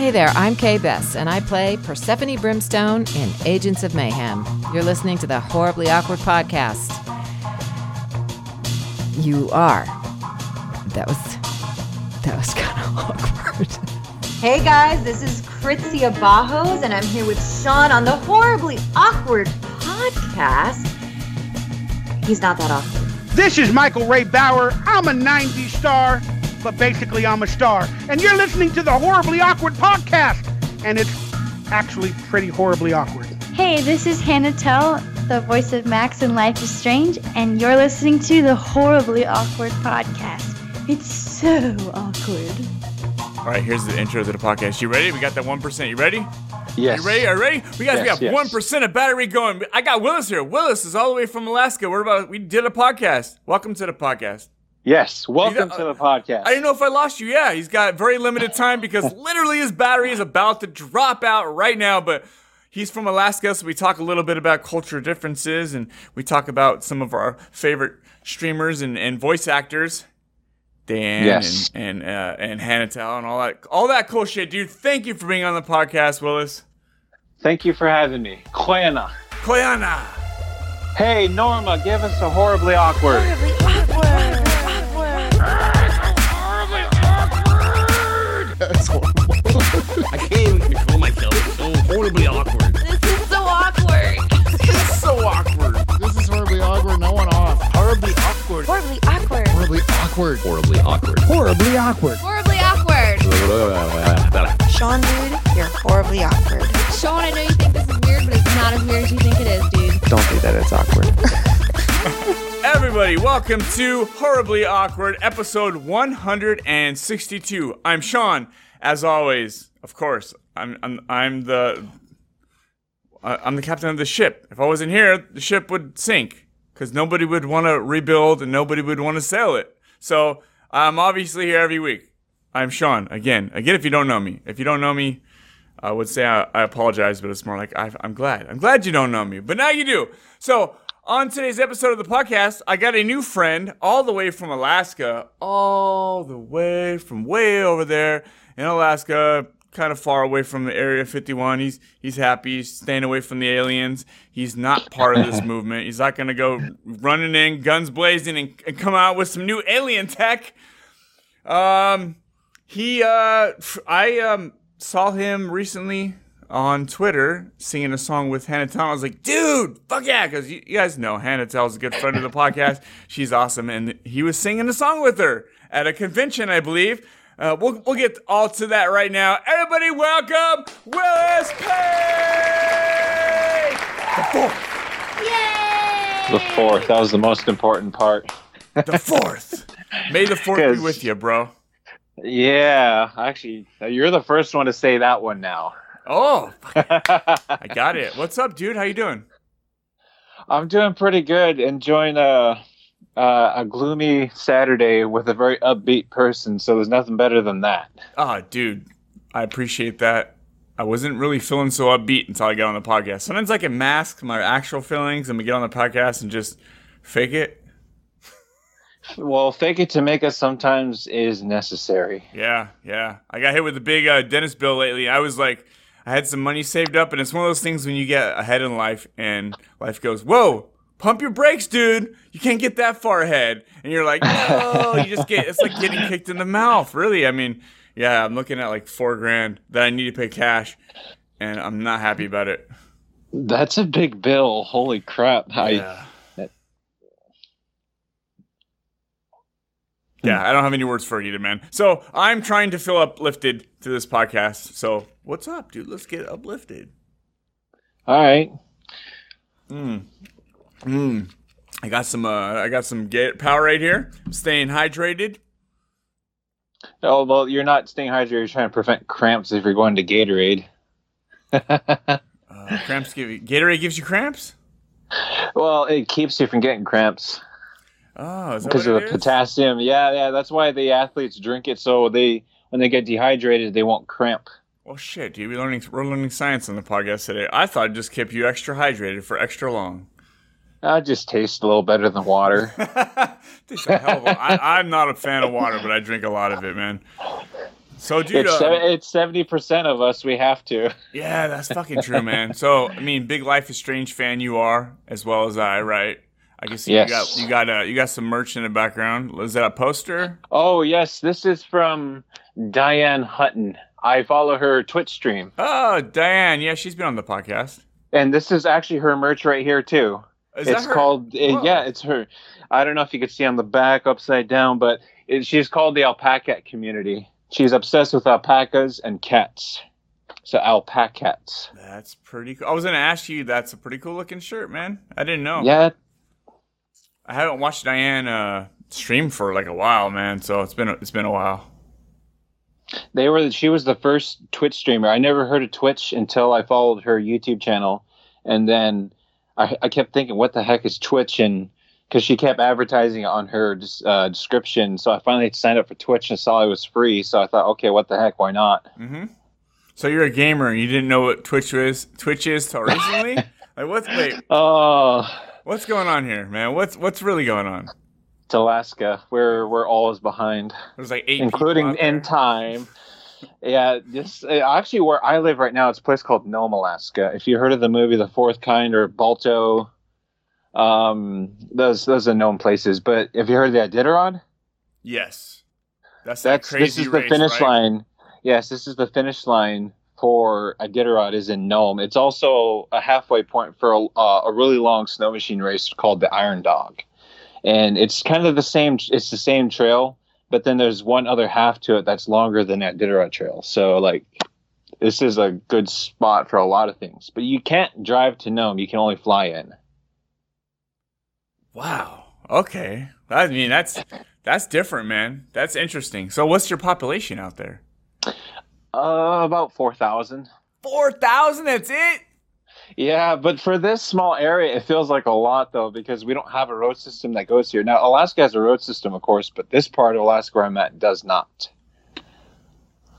Hey there, I'm Kay Bess, and I play Persephone Brimstone in Agents of Mayhem. You're listening to the Horribly Awkward podcast. You are. That was. That was kind of awkward. Hey guys, this is Krizia Bajos, and I'm here with Sean on the Horribly Awkward podcast. He's not that awkward. This is Michael Ray Bauer. I'm a 90s star, but basically I'm a star. And you're listening to the Horribly Awkward podcast. And it's actually pretty horribly awkward. Hey, this is Hannah Tell, the voice of Max in Life is Strange, and you're listening to the Horribly Awkward podcast. It's so awkward. All right, here's the intro to the podcast. You ready? We got that 1%. You ready? Yes. You ready? Are you ready? We got, Yes, we got yes. 1% of battery going. I got Willis here. Willis is all the way from Alaska. We're about, we did a podcast. Welcome to the podcast. Yes. Welcome You to the podcast. I didn't know if I lost you. Yeah, he's got very limited time because literally his battery is about to drop out right now. But he's from Alaska, so we talk a little bit about culture differences and we talk about some of our favorite streamers and, and voice actors. Dan Yes. and and uh, and Hannah Tell and all that all that cool shit, dude. Thank you for being on the podcast, Willis. Thank you for having me. Koyana. Koyana. Hey, Norma, give us a horribly awkward. horribly awkward. That's horrible. I can't even control myself. It's so horribly awkward. This is so awkward. It's so awkward. This is horribly awkward. No one off. Horribly awkward. Horribly awkward. Horribly awkward. Horribly awkward. Horribly awkward. Horribly awkward. Sean, dude, you're horribly awkward. Sean, I know you think this is weird, but it's not as weird as you think it is, dude. Don't do that. It's awkward. Everybody, welcome to Horribly Awkward, episode 162. I'm Sean, as always. Of course, I'm I'm I'm the uh, I'm the captain of the ship. If I wasn't here, the ship would sink because nobody would want to rebuild and nobody would want to sail it. So I'm obviously here every week. I'm Sean again. Again, if you don't know me, if you don't know me, I would say I, I apologize, but it's more like I, I'm glad. I'm glad you don't know me, but now you do. So, on today's episode of the podcast, I got a new friend all the way from Alaska, all the way from way over there in Alaska, kind of far away from the Area 51. He's he's happy. He's staying away from the aliens. He's not part of this movement. He's not gonna go running in, guns blazing, and, and come out with some new alien tech. Um, he uh, I um saw him recently on Twitter singing a song with Hannah Tell. I was like, dude, fuck yeah, because you, you guys know Hannah Tell's a good friend of the podcast. She's awesome, and he was singing a song with her at a convention, I believe. Uh, we'll, we'll get all to that right now. Everybody, welcome Willis Pate! The fourth. Yay! The fourth. That was the most important part. The fourth. May the fourth be with you, bro. Yeah. Actually, you're the first one to say that one now. Oh, I got it. What's up, dude? How you doing? I'm doing pretty good. Enjoying a, a a gloomy Saturday with a very upbeat person. So there's nothing better than that. Ah, dude, I appreciate that. I wasn't really feeling so upbeat until I got on the podcast. Sometimes I can mask my actual feelings and we get on the podcast and just fake it. Well, fake it to make it sometimes is necessary. Yeah, yeah. I got hit with a big uh, dentist bill lately. I was like, I had some money saved up, and it's one of those things when you get ahead in life and life goes, whoa, pump your brakes, dude. You can't get that far ahead. And you're like, no, you just get, it's like getting kicked in the mouth, really. I mean, yeah, I'm looking at like four grand that I need to pay cash, and I'm not happy about it. That's a big bill. Holy crap! I Yeah. I don't have any words for it either, man. So I'm trying to feel uplifted through this podcast. So what's up, dude? Let's get uplifted. all right. Mm. Mm. I got some. Uh, I got some get power right here. I'm staying hydrated. Oh well, you're not staying hydrated. You're trying to prevent cramps if you're going to Gatorade. Uh, cramps give you Gatorade gives you cramps. well, it keeps you from getting cramps Oh, because of the is? potassium. Yeah, yeah. That's why the athletes drink it so they when they get dehydrated they won't cramp. Well, shit, dude. We're learning. We're learning science on the podcast today. I thought it just kept you extra hydrated for extra long. Uh, it just tastes a little better than water. Tastes a hell of a- I, I'm not a fan of water, but I drink a lot of it, man. So, dude, it's uh, it's seventy percent of us. We have to. yeah, that's fucking true, man. So, I mean, big Life is Strange fan you are, as well as I, right? I can see Yes. you got you got uh, you got some merch in the background. Is that a poster? Oh yes, this is from Dayeanne Hutton. I follow her Twitch stream, Oh, Dayeanne, yeah, she's been on the podcast. and this is actually her merch right here too. Is that it's her? called uh, yeah, it's her. I don't know if you could see on the back upside down, but it, she's called the alpaca community. She's obsessed with alpacas and cats. So alpacats. That's pretty cool. I was gonna ask you. That's a pretty cool looking shirt, man. I didn't know. Yeah, I haven't watched Dayeanne uh, stream for like a while, man. So it's been a, it's been a while. they were. She was the first Twitch streamer. I never heard of Twitch until I followed her YouTube channel, and then I, I kept thinking, what the heck is Twitch? And because she kept advertising on her uh, description, so I finally signed up for Twitch and saw it was free. So I thought, okay, what the heck? Why not? hmm So you're a gamer and you didn't know what Twitch was. Twitch is till recently. like what's wait? Oh, What's going on here, man? What's what's really going on? it's Alaska. where where all is behind. There's like eight, including in time. Yeah, this actually where I live right now. It's a place called Nome, Alaska. If you heard of the movie The Fourth Kind or Balto, um, those those are known places. But have you heard of the Iditarod? Yes, that's that That's crazy this is the race, finish right? line. Yes, this is the finish line for Iditarod is in Nome. It's also a halfway point for a, uh, a really long snow machine race called the Iron Dog, and it's kind of the same. It's the same trail, but then there's one other half to it that's longer than that Iditarod trail. So like, this is a good spot for a lot of things. But you can't drive to Nome. You can only fly in. Wow. Okay. I mean, that's that's different, man. That's interesting. So, what's your population out there? Uh, about four thousand. Four thousand. That's it. Yeah, but for this small area, it feels like a lot though because we don't have a road system that goes here. Now, Alaska has a road system, of course, but this part of Alaska where I'm at does not.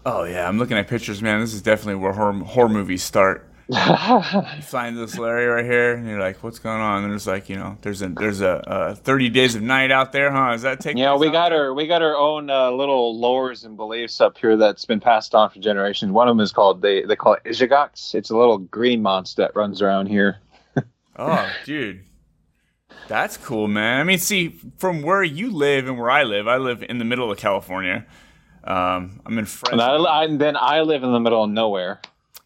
Oh yeah, I'm looking at pictures, man. This is definitely where horror, horror movies start. You fly this Larry right here, and you're like, "What's going on?" And there's like, you know, there's a there's a, uh 30 days of night out there, huh? Is that taking? yeah, we got there? our we got our own uh, little lores and beliefs up here that's been passed on for generations. One of them is called they they call it Ijigox. It's a little green monster that runs around here. Oh, dude. That's cool, man. I mean, see, from where you live and where I live, I live in the middle of California. Um, I'm in Fresno. And, I, I, and then I live in the middle of nowhere.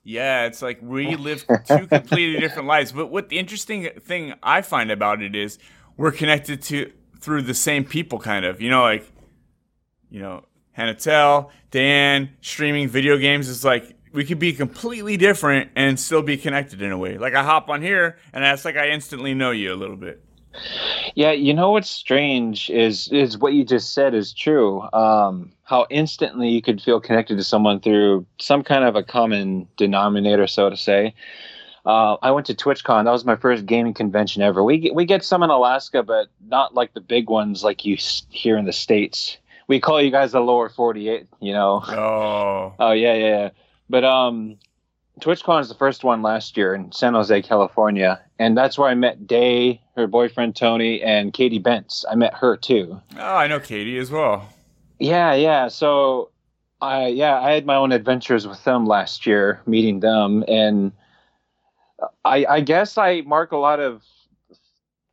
Yeah, it's like we live two completely different lives. But what the interesting thing I find about it is we're connected to through the same people, kind of. You know, like, you know, Hannah Tell, Dan, streaming video games is like we could be completely different and still be connected in a way. Like I hop on here and it's like I instantly know you a little bit. Yeah, you know what's strange is is what you just said is true. Um, how instantly you could feel connected to someone through some kind of a common denominator, so to say. Uh, I went to TwitchCon. That was my first gaming convention ever. We get, we get some in Alaska, but not like the big ones like you s- here in the states. We call you guys the lower forty eight. You know. Oh, Oh yeah, yeah, yeah. But um, TwitchCon is the first one last year in San Jose, California, and that's where I met Day, her boyfriend Tony, and Katie Bentz. I met her too. oh, I know Katie as well. Yeah, yeah. So, I yeah, I had my own adventures with them last year, meeting them, and I I guess I mark a lot of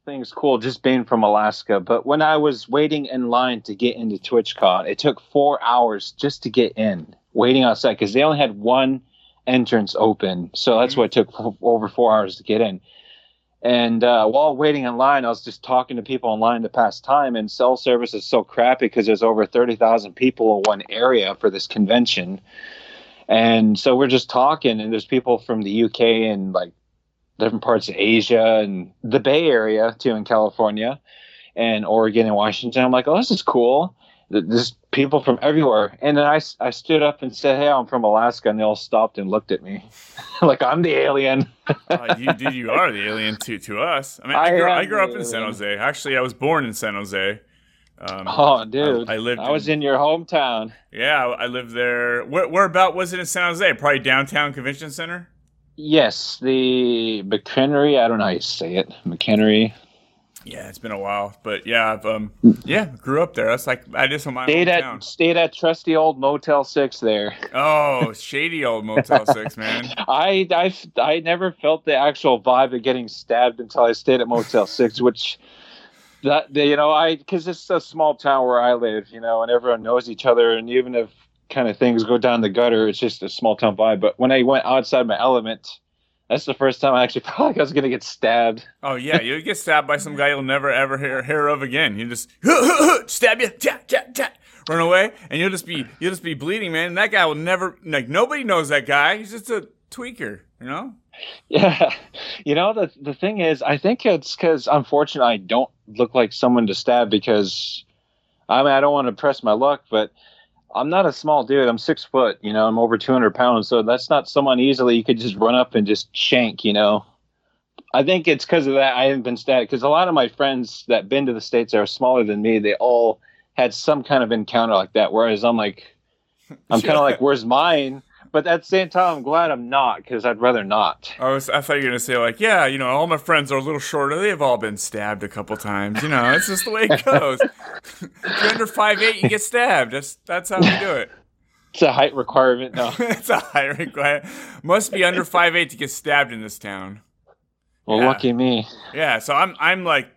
things cool just being from Alaska. But when I was waiting in line to get into TwitchCon, it took four hours just to get in, waiting outside because they only had one entrance open. So that's mm-hmm. what it took f- over four hours to get in. And uh, while waiting in line, I was just talking to people online to pass time. And cell service is so crappy because there's over 30,000 people in one area for this convention. And so we're just talking, and there's people from the UK and like different parts of Asia and the Bay Area too in California and Oregon and Washington. I'm like, oh, this is cool. Th- There's people from everywhere. And then I, I stood up and said, hey, I'm from Alaska. And they all stopped and looked at me like I'm the alien. Uh, you, dude, you are the alien to to us. I mean, I, I grew, I grew up in San. Jose. Actually, I was born in San Jose. Um, Oh, dude. I, I lived. I was in your hometown. Yeah, I I lived there. Where, where about was it in San Jose? Probably downtown convention center. Yes, the McEnery. I don't know how you say it. McEnery. Yeah, it's been a while, but yeah, I've um, yeah, grew up there. That's like I just on my Stayed hometown. at stayed at trusty old Motel Six there. Oh, shady old Motel Six, man. I I I never felt the actual vibe of getting stabbed until I stayed at Motel Six, which that you know I because it's a small town where I live, you know, and everyone knows each other, and even if kind of things go down the gutter, it's just a small town vibe. But when I went outside my element, that's the first time I actually felt like I was gonna get stabbed. Oh yeah, you get stabbed by some guy you'll never ever hear, hear of again. You just stab you, tap, tap, tap, run away, and you'll just be you'll just be bleeding, man. And that guy will never like nobody knows that guy. He's just a tweaker, you know. Yeah, you know the the thing is, I think it's because unfortunately I don't look like someone to stab because I mean I don't want to press my luck, but I'm not a small dude. I'm six foot. You know, I'm over 200 pounds, so that's not someone easily you could just run up and just shank. You know, I think it's because of that I haven't been stabbed. Because a lot of my friends that been to the states are smaller than me, they all had some kind of encounter like that. Whereas I'm like, I'm kind of like, where's mine? But at the same time, I'm glad I'm not because I'd rather not. I was I thought you were gonna say like, yeah, you know, all my friends are a little shorter. They've all been stabbed a couple times. You know, it's just the way it goes. if you're under five eight, you get stabbed. That's that's how we do it. It's a height requirement now. it's a height requirement. Must be under five eight to get stabbed in this town. Well, Yeah. lucky me. Yeah, so I'm I'm like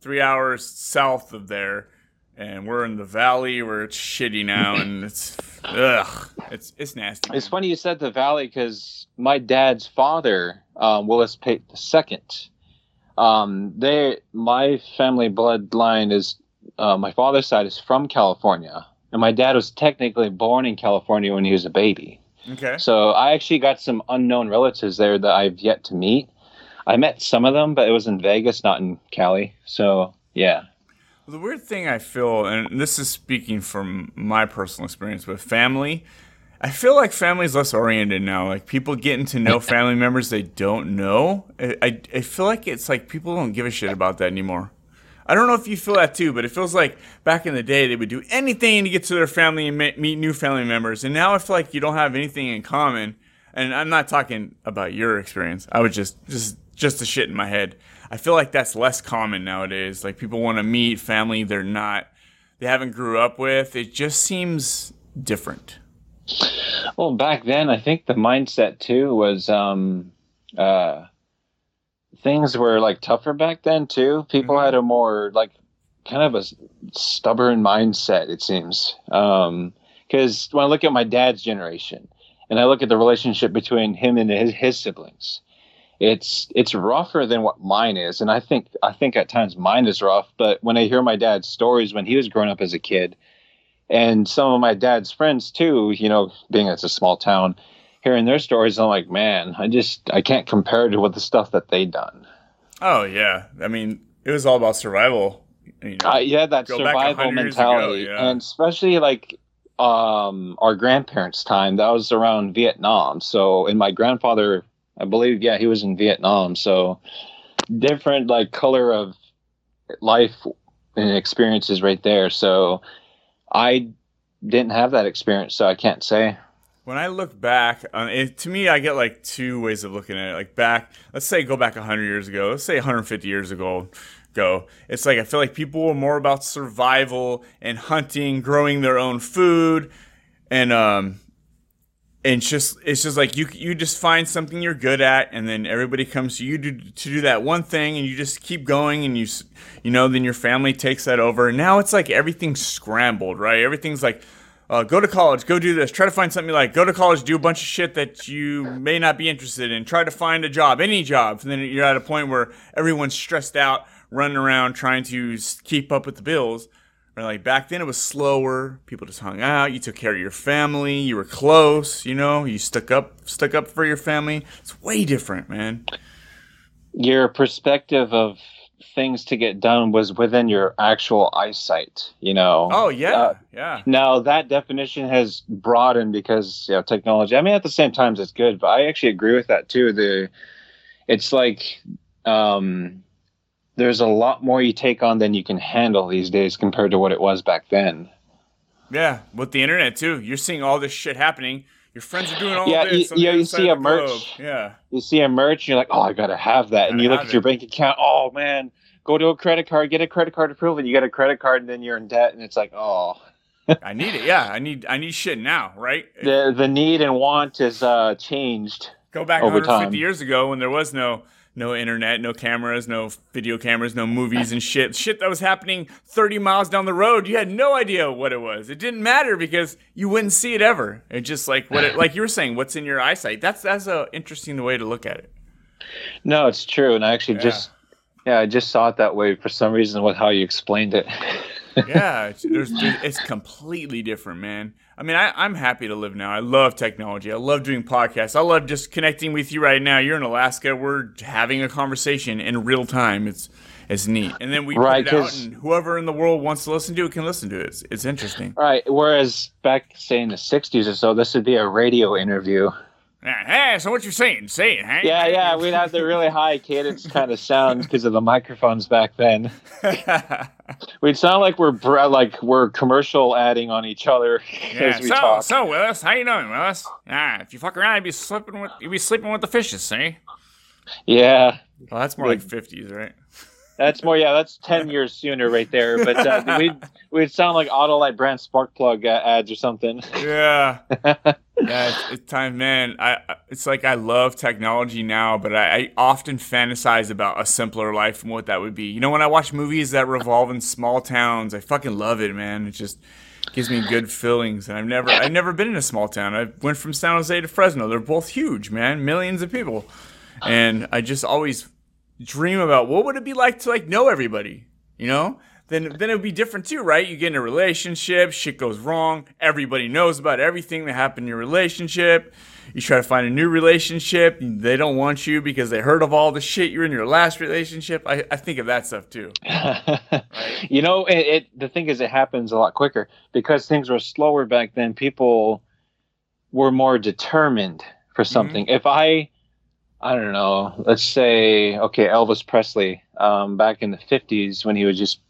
three hours south of there, and we're in the valley where it's shitty now, and it's ugh, it's it's nasty. It's funny you said the valley because my dad's father, um, Willis Pate II, um, they my family bloodline is uh, my father's side is from California, and my dad was technically born in California when he was a baby. Okay. So I actually got some unknown relatives there that I've yet to meet. I met some of them, but it was in Vegas, not in Cali. So yeah, The weird thing I feel, and this is speaking from my personal experience with family, I feel like family's less oriented now. Like people getting to know family members they don't know. I, I, I feel like it's like people don't give a shit about that anymore. I don't know if you feel that too, but it feels like back in the day they would do anything to get to their family and meet new family members. And now I feel like you don't have anything in common. And I'm not talking about your experience. I was just just just the shit in my head. I feel like that's less common nowadays. Like people want to meet family they're not they haven't grew up with. It just seems different. Well, back then, I think the mindset too was um, uh, things were like tougher back then too. People had a more like kind of a stubborn mindset. It seems because when I look at my dad's generation and I look at the relationship between him and his, his siblings, it's it's rougher than what mine is, and I think I think at times mine is rough. But when I hear my dad's stories when he was growing up as a kid, and some of my dad's friends too, you know, being it's a small town, hearing their stories, I'm like, man, I just I can't compare it to what the stuff that they done. Oh yeah. I mean, it was all about survival. You know? Uh, yeah, that survival 100 years ago, mentality, yeah. and especially like um our grandparents' time. That was around Vietnam. So, and my grandfather, I believe, yeah, he was in Vietnam. So, different like color of life and experiences right there. So, I didn't have that experience, so I can't say. When I look back, on it, to me, I get like two ways of looking at it. Like back, let's say go back 100 years ago. Let's say 150 years ago. Go. It's like I feel like people were more about survival and hunting, growing their own food, and um, and it's just it's just like you you just find something you're good at, and then everybody comes to you to, to do that one thing, and you just keep going, and you you know then your family takes that over. And now it's like everything's scrambled, right? Everything's like uh, go to college, go do this, try to find something you like, go to college, do a bunch of shit that you may not be interested in, try to find a job, any job. And then you're at a point where everyone's stressed out, running around trying to keep up with the bills. Or like back then, it was slower. People just hung out. You took care of your family. You were close. You know, you stuck up, stuck up for your family. It's way different, man. Your perspective of things to get done was within your actual eyesight. You know. Oh yeah, Uh, yeah. Now that definition has broadened because you know technology. I mean, at the same time, it's good, but I actually agree with that too. The it's like um, there's a lot more you take on than you can handle these days compared to what it was back then. Yeah, with the internet too. You're seeing all this shit happening. Your friends are doing all Yeah, this. you- yeah, you see a the globe. merch. Yeah. You see a merch, you're like, oh, I gotta have that, and you look at your bank account. Oh man, go to a credit card, get a credit card approval, and you get a credit card, and then you're in debt, and it's like, oh, I need it. Yeah, I need I need shit now, right? the the need and want is uh, changed. Go back over 150 time. years ago when there was no no internet, no cameras, no video cameras, no movies and shit. Shit that was happening 30 miles down the road, you had no idea what it was. It didn't matter because you wouldn't see it ever. It just like what it, like you were saying, what's in your eyesight. That's that's a interesting way to look at it. No, it's true, and I actually Yeah. just yeah, I just saw it that way for some reason with how you explained it. yeah, it's, there's, there's, it's completely different, man. I mean, I, I'm happy to live now. I love technology. I love doing podcasts. I love just connecting with you right now. You're in Alaska. We're having a conversation in real time. It's it's neat. And then we Right, put it out, and whoever in the world wants to listen to it can listen to it. It's, it's interesting. right. Whereas back, say in the '60s or so, this would be a radio interview. Yeah, Hey, so what you're saying? Say it, hey? Yeah, yeah, we'd have the really high cadence kind of sound because of the microphones back then. We'd sound like we're br- like we're commercial adding on each other Yeah, as we so, talk. so Willis, how you doing, Willis? Ah, if you fuck around, you'd be slipping with you'd be sleeping with the fishes, see? yeah, Well, that's more like fifties, right? that's more. Yeah, that's ten years sooner right there. But uh, we'd we'd sound like Autolite brand spark plug uh, ads or something. Yeah. Yeah, it's, time, man. I I- it's like I love technology now, but I, I often fantasize about a simpler life and what that would be. You know, when I watch movies that revolve in small towns, I fucking love it, man. It just gives me good feelings. And I've never I've never been in a small town. I went from San Jose to Fresno. They're both huge, man. Millions of people. And I just always dream about what would it be like to like know everybody, you know? Then then it would be different too, right? You get in a relationship, shit goes wrong, everybody knows about everything that happened in your relationship. You try to find a new relationship, they don't want you because they heard of all the shit you're in your last relationship. I, I think of that stuff too. you know, it, it the thing is, it happens a lot quicker because things were slower back then. People were more determined for something. If I, I don't know, let's say, okay, Elvis Presley, um, back in the '50s when he was just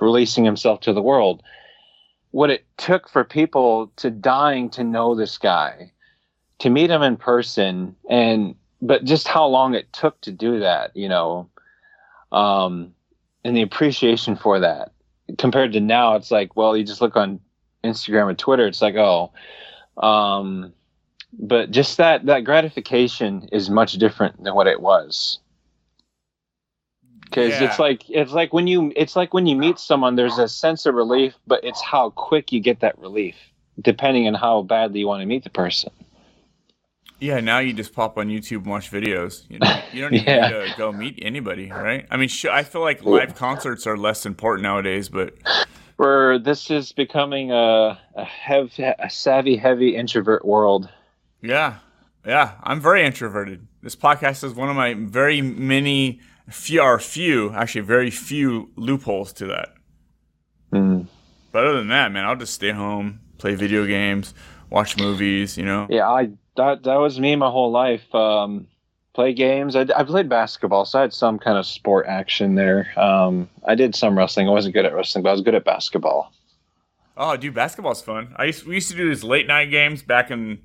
releasing himself to the world, what it took for people to dying to know this guy, to meet him in person, and but just how long it took to do that, you know. Um, and the appreciation for that compared to now it's like well you just look on instagram and twitter it's like oh um but just that that gratification is much different than what it was because Yeah. it's like it's like when you it's like when you meet someone there's a sense of relief but it's how quick you get that relief depending on how badly you want to meet the person Yeah, now you just pop on YouTube and watch videos. You, know, you don't even Yeah. need to go meet anybody, right? I mean, sh- I feel like live concerts are less important nowadays, but where this is becoming a a, hev- a savvy heavy introvert world Yeah, yeah. I'm very introverted. This podcast is one of my very many few are few, actually very few loopholes to that. Mm. But other than that, man, I'll just stay home, play video games, watch movies. You know. Yeah, I that that was me my whole life. Um, play games. I, I played basketball, so I had some kind of sport action there. Um, I did some wrestling. I wasn't good at wrestling, but I was good at basketball. Oh, dude, basketball's fun. I used we used to do these late night games back in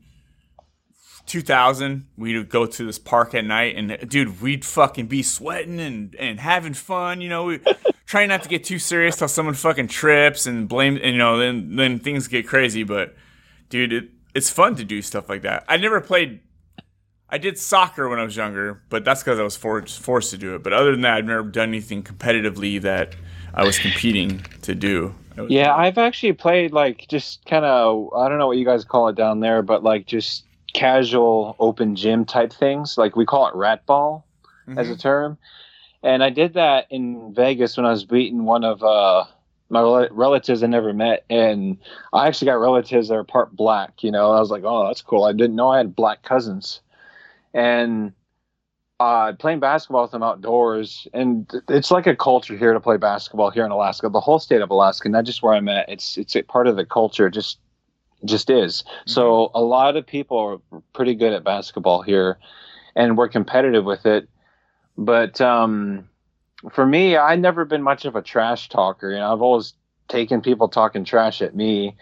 2000. We'd go to this park at night, and dude, we'd fucking be sweating and and having fun. You know, we trying not to get too serious till someone fucking trips and blame. And, you know, then then things get crazy. But dude, it, it's fun to do stuff like that. I never played. I did soccer when I was younger, but that's because I was forced forced to do it. But other than that, I've never done anything competitively that I was competing to do. Yeah, I've actually played like just kind of I don't know what you guys call it down there, but like just casual open gym type things. Like we call it rat ball as a term. And I did that in Vegas when I was beating one of uh, my rel- relatives I never met, and I actually got relatives that are part black. You know, I was like, oh, that's cool. I didn't know I had black cousins, and uh, playing basketball with them outdoors, and it's like a culture here to play basketball here in Alaska. The whole state of Alaska, not just where I'm at. It's it's a part of the culture. Just just is. So a lot of people are pretty good at basketball here, and we're competitive with it. But um, for me, I've never been much of a trash talker. You know, I've always taken people talking trash at me.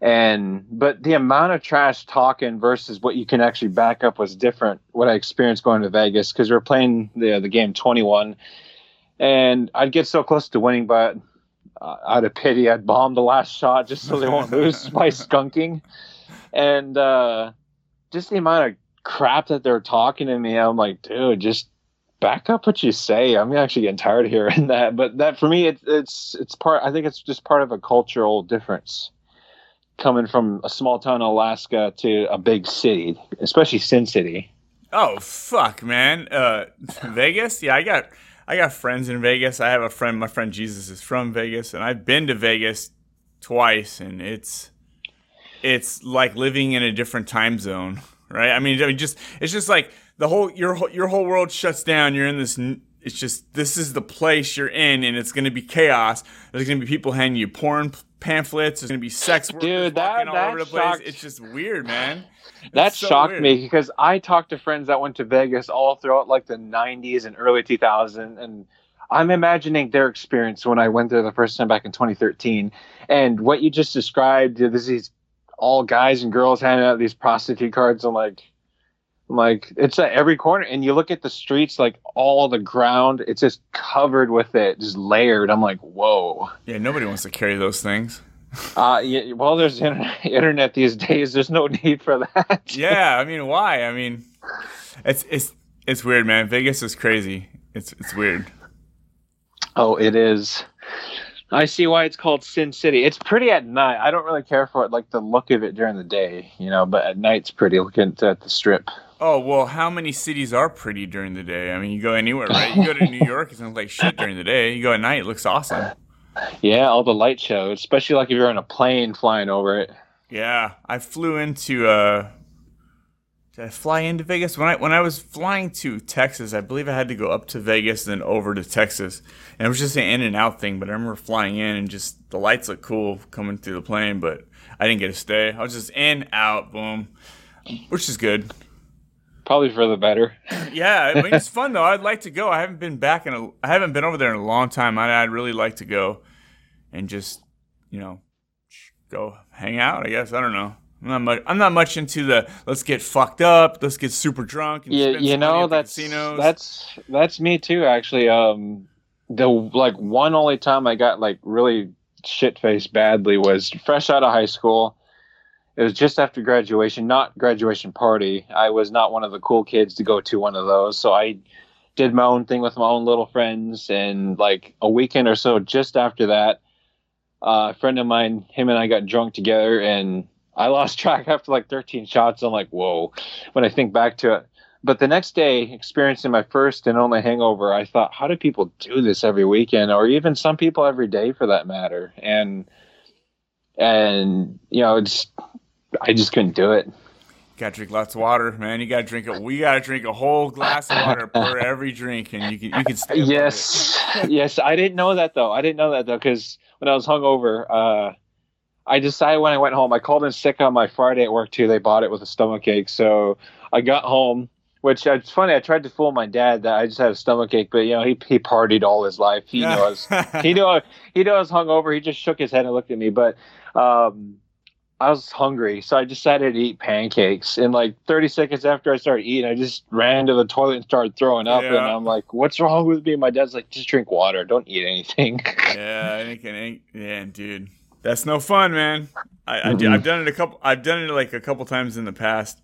And but the amount of trash talking versus what you can actually back up was different. What I experienced going to Vegas because we were playing the the game 21, and I'd get so close to winning, but uh, out of pity, I'd bomb the last shot just so they won't lose by skunking. And uh, just the amount of crap that they're talking to me, I'm like, dude, just back up what you say. I'm actually getting tired of hearing that. But that for me, it's it's it's part. I think it's just part of a cultural difference coming from a small town in Alaska to a big city, especially Sin City. Oh fuck, man. Uh, Vegas? Yeah, I got I got friends in Vegas. I have a friend. My friend Jesus is from Vegas, and I've been to Vegas twice, and it's it's like living in a different time zone, right? I mean, I mean, just it's just like the whole your whole- your whole world shuts down. You're in this. It's just this is the place you're in, and it's going to be chaos. There's going to be people handing you porn pamphlets. There's going to be sex workers Dude, that- walking all that over the place. It's just weird, man. That so shocked weird. me because I talked to friends that went to Vegas all throughout like the 90s and early 2000s and I'm imagining their experience when I went there the first time back in 2013 and what you just described there's these all guys and girls handing out these prostitute cards I'm like like it's at every corner and you look at the streets like all the ground it's just covered with it just layered I'm like whoa Yeah, nobody wants to carry those things. uh yeah, well there's internet, internet these days there's no need for that yeah, I mean, why? I mean, it's it's it's weird, man. Vegas is crazy. It's it's weird. Oh, it is. I see why it's called Sin City. It's pretty at night. I don't really care for it, like the look of it during the day, you know, but at night it's pretty looking at the strip. Oh well, how many cities are pretty during the day? I mean, you go anywhere, right? You go to New York, it's like shit during the day. You go at night, it looks awesome. Yeah, all the light shows, especially like if you're on a plane flying over it. Yeah, I flew into uh, did I fly into Vegas when I when I was flying to Texas? I believe I had to go up to Vegas and then over to Texas, and it was just an in and out thing. But I remember flying in and just the lights look cool coming through the plane, but I didn't get to stay. I was just in out, boom, which is good. Probably for the better. Yeah, I mean it's fun though. I'd like to go. I haven't been back in a. I haven't been over there in a long time. I'd, I'd really like to go, and just you know, go hang out. I guess I don't know. I'm not much. I'm not much into the let's get fucked up, let's get super drunk. And Yeah, you know that's that's that's me too. Actually, um, the like one only time I got like really shit faced badly was fresh out of high school. It was just after graduation, not graduation party. I was not one of the cool kids to go to one of those, so I did my own thing with my own little friends. And like a weekend or so, just after that, uh, a friend of mine, him and I got drunk together, and I lost track after like 13 shots. I'm like, whoa. When I think back to it, but the next day, experiencing my first and only hangover, I thought, how do people do this every weekend, or even some people every day for that matter? And and you know, it's I just couldn't do it. gotta drink lots of water, man. You gotta drink it. We gotta drink a whole glass of water per every drink, and you can you can stay. Yes, yes, I didn't know that though. I didn't know that though because when I was hungover, uh, I decided when I went home, I called in sick on my Friday at work too. They bought it with a stomach ache, so I got home. Which uh, it's funny. I tried to fool my dad that I just had a stomach ache, but you know he he partied all his life. He Yeah. knew I was he knew I, he knew I was hungover. He just shook his head and looked at me. But um, I was hungry, so I decided to eat pancakes. And like 30 seconds after I started eating, I just ran to the toilet and started throwing up. And I'm like, "What's wrong with me?" My dad's like, "Just drink water. Don't eat anything." Yeah, and can, and- yeah, dude, that's no fun, man. I, I Mhm. I've done it a couple. I've done it like a couple times in the past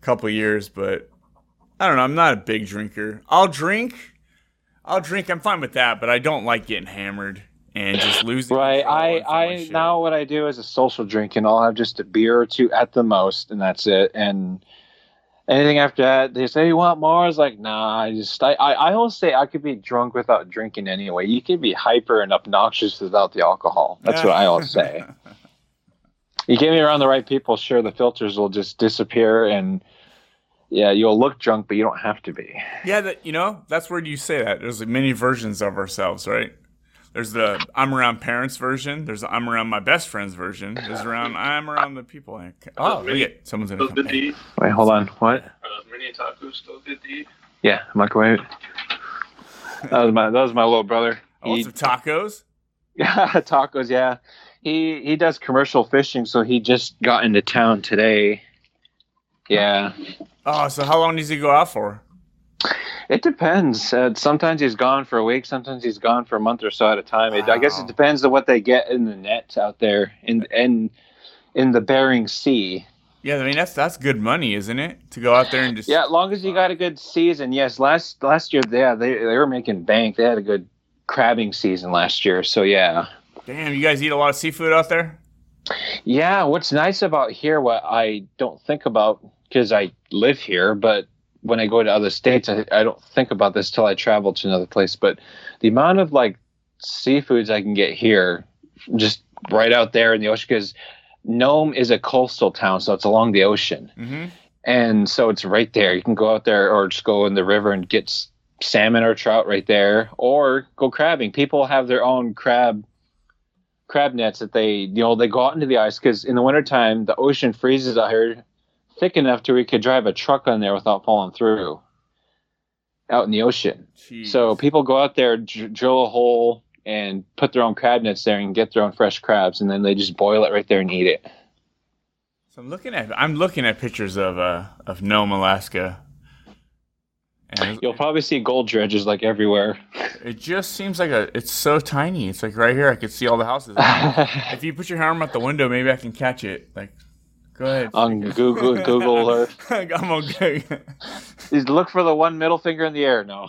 couple years, but I don't know. I'm not a big drinker. I'll drink. I'll drink. I'm fine with that, but I don't like getting hammered and just losing. right. I and so much I now what I do is a social drink, and I'll have just a beer or two at the most, and that's it. And anything after that, they say you want more. I was like, nah. I just I I, I always say I could be drunk without drinking anyway. You can be hyper and obnoxious without the alcohol. That's what I always say. you get me around the right people, sure, the filters will just disappear and. Yeah, you'll look drunk, but you don't have to be. Yeah, that you know, that's where you say that. There's like many versions of ourselves, right? There's the I'm around parents version. There's the I'm around my best friends version. There's around I'm around the people. I oh, look at someone's in a Still good to company. eat? Wait, hold on. What? Are those mini tacos still good to eat? Yeah, microwave. that was my that was my little brother. Oh, I want He- some tacos. Yeah, tacos. Yeah, he he does commercial fishing, so he just got into town today. Yeah, Oh, so how long does he go out for? It depends. Uh, sometimes he's gone for a week. Sometimes he's gone for a month or so at a time. It, I guess it depends on what they get in the net out there in in in the Bering Sea. Yeah, I mean that's that's good money, isn't it? To go out there and just Yeah, as long as you got a good season. Yes, last last year, yeah, they they were making bank. They had a good crabbing season last year. So yeah, Damn, you guys eat a lot of seafood out there? yeah. What's nice about here, what I don't think about because I live here, but when I go to other states, I, I don't think about this till I travel to another place. But the amount of like seafoods I can get here, just right out there in the ocean, because Nome is a coastal town, so it's along the ocean. Mm-hmm. and so it's right there. You can go out there or just go in the river and get salmon or trout right there, or go crabbing. People have their own crab crab nets that they you know they go out into the ice because in the wintertime the ocean freezes out here thick enough to where you could drive a truck on there without falling through out in the ocean. So people go out there, dr- drill a hole, and put their own crab nets there and get their own fresh crabs, and then they just boil it right there and eat it. So I'm looking at I'm looking at pictures of uh of Nome, Alaska. And You'll probably see gold dredges like everywhere. it just seems like a it's so tiny. It's like right here I could see all the houses. if you put your arm out the window, maybe I can catch it. Like go ahead. on Google Google Earth. I'm okay. Is look for the one middle finger in the air. No.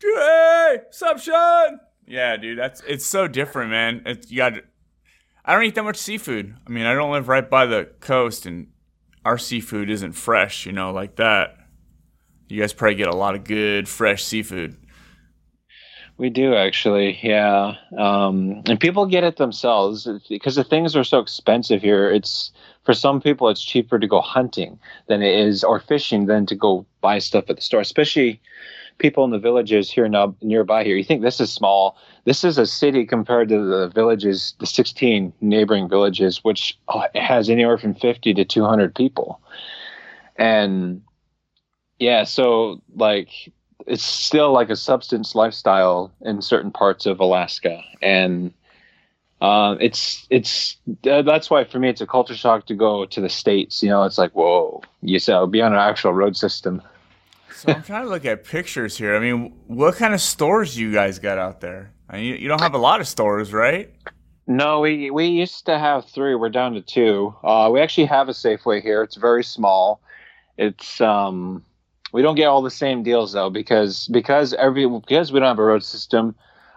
hey, sup, Sean? Yeah, dude, that's it's so different, man. It's you got. I don't eat that much seafood. I mean, I don't live right by the coast, and our seafood isn't fresh, you know, like that. You guys probably get a lot of good fresh seafood. We do actually, yeah. Um, and people get it themselves because the things are so expensive here. It's for some people, it's cheaper to go hunting than it is, or fishing than to go buy stuff at the store. Especially people in the villages here now nearby here. You think this is small? This is a city compared to the villages, the 16 neighboring villages, which oh, has anywhere from 50 to 200 people. And yeah, so like it's still like a substance lifestyle in certain parts of Alaska, and uh, it's it's uh, that's why for me it's a culture shock to go to the states. You know, it's like whoa, you so be on an actual road system. So I'm trying to look at pictures here. I mean, what kind of stores you guys got out there? I mean, you, you don't have a lot of stores, right? No, we we used to have three. We're down to two. Uh, we actually have a Safeway here. It's very small. It's um, we don't get all the same deals though because because every because we don't have a road system.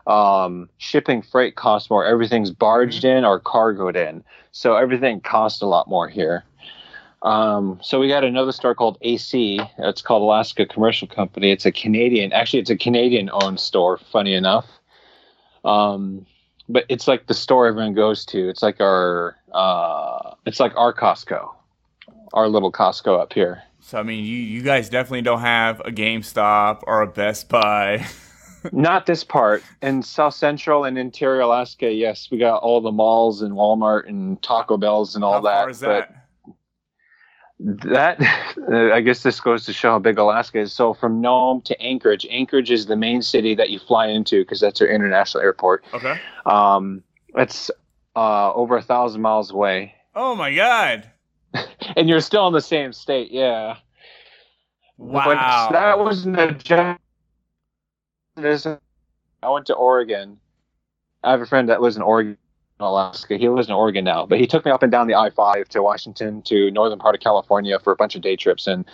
Um, shipping freight costs more. Everything's barged in or cargoed in, so everything costs a lot more here. Um, so we got another store called AC. It's called Alaska Commercial Company. It's a Canadian, actually, it's a Canadian-owned store. Funny enough, um, but it's like the store everyone goes to. It's like our, uh, it's like our Costco, our little Costco up here. So I mean, you you guys definitely don't have a GameStop or a Best Buy. Not this part. In South Central and Interior Alaska, yes, we got all the malls and Walmart and Taco Bells and all How that. far is that? That, I guess this goes to show how big Alaska is. So from Nome to Anchorage, Anchorage is the main city that you fly into because that's our international airport. Okay. Um, it's uh, over a thousand miles away, Oh my God. and you're still in the same state. Yeah. Wow. But that was the job. I went to Oregon. I have a friend that lives in Oregon, Alaska. He lives in Oregon now, but he took me up and down the I-5 to Washington to northern part of California for a bunch of day trips, and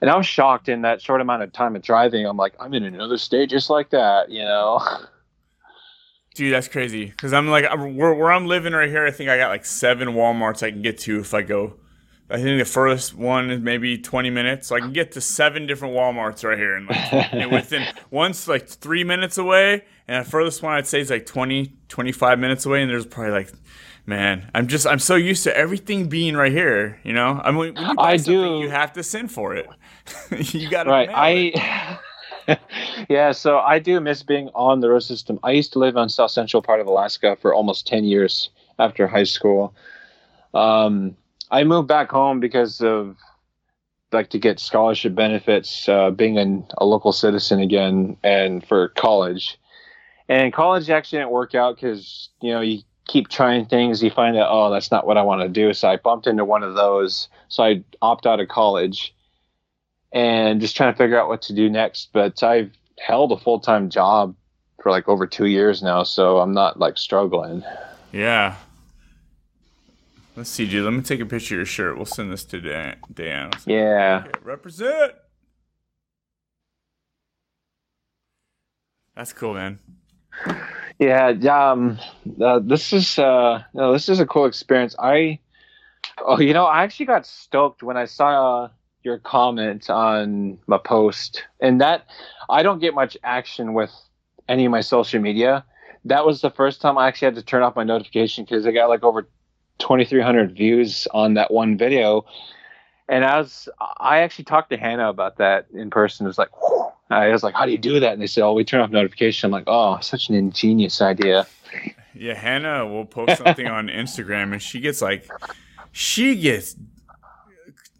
and I was shocked in that short amount of time of driving. I'm like, I'm in another state just like that, you know. Dude, that's crazy. Because I'm like, I'm, where, where I'm living right here, I think I got like seven Walmarts I can get to if I go. I think the furthest one is maybe 20 minutes. So I can get to seven different Walmarts right here. And, like, within, once like three minutes away. And the furthest one I'd say is like 20, 25 minutes away. And there's probably like, man, I'm just, I'm so used to everything being right here. You know? I mean, when you buy I do. you have to send for it. you got to right i yeah so i do miss being on the road system i used to live on south central part of alaska for almost 10 years after high school um, i moved back home because of like to get scholarship benefits uh, being an, a local citizen again and for college and college actually didn't work out because you know you keep trying things you find that oh that's not what i want to do so i bumped into one of those so i opt out of college and just trying to figure out what to do next. But I've held a full time job for like over two years now, so I'm not like struggling. Yeah. Let's see, dude. Let me take a picture of your shirt. We'll send this to Dan. Dan. Yeah. Okay, represent. That's cool, man. Yeah, um, uh, this is uh, no, this is a cool experience. I, oh, you know, I actually got stoked when I saw your comment on my post, and that I don't get much action with any of my social media. That was the first time I actually had to turn off my notification because I got like over 2,300 views on that one video. And as I actually talked to Hannah about that in person, it was like, whew. I was like, how do you do that? And they said, oh, we turn off notification. I'm like, oh, such an ingenious idea. Yeah, Hannah will post something on Instagram and she gets like, she gets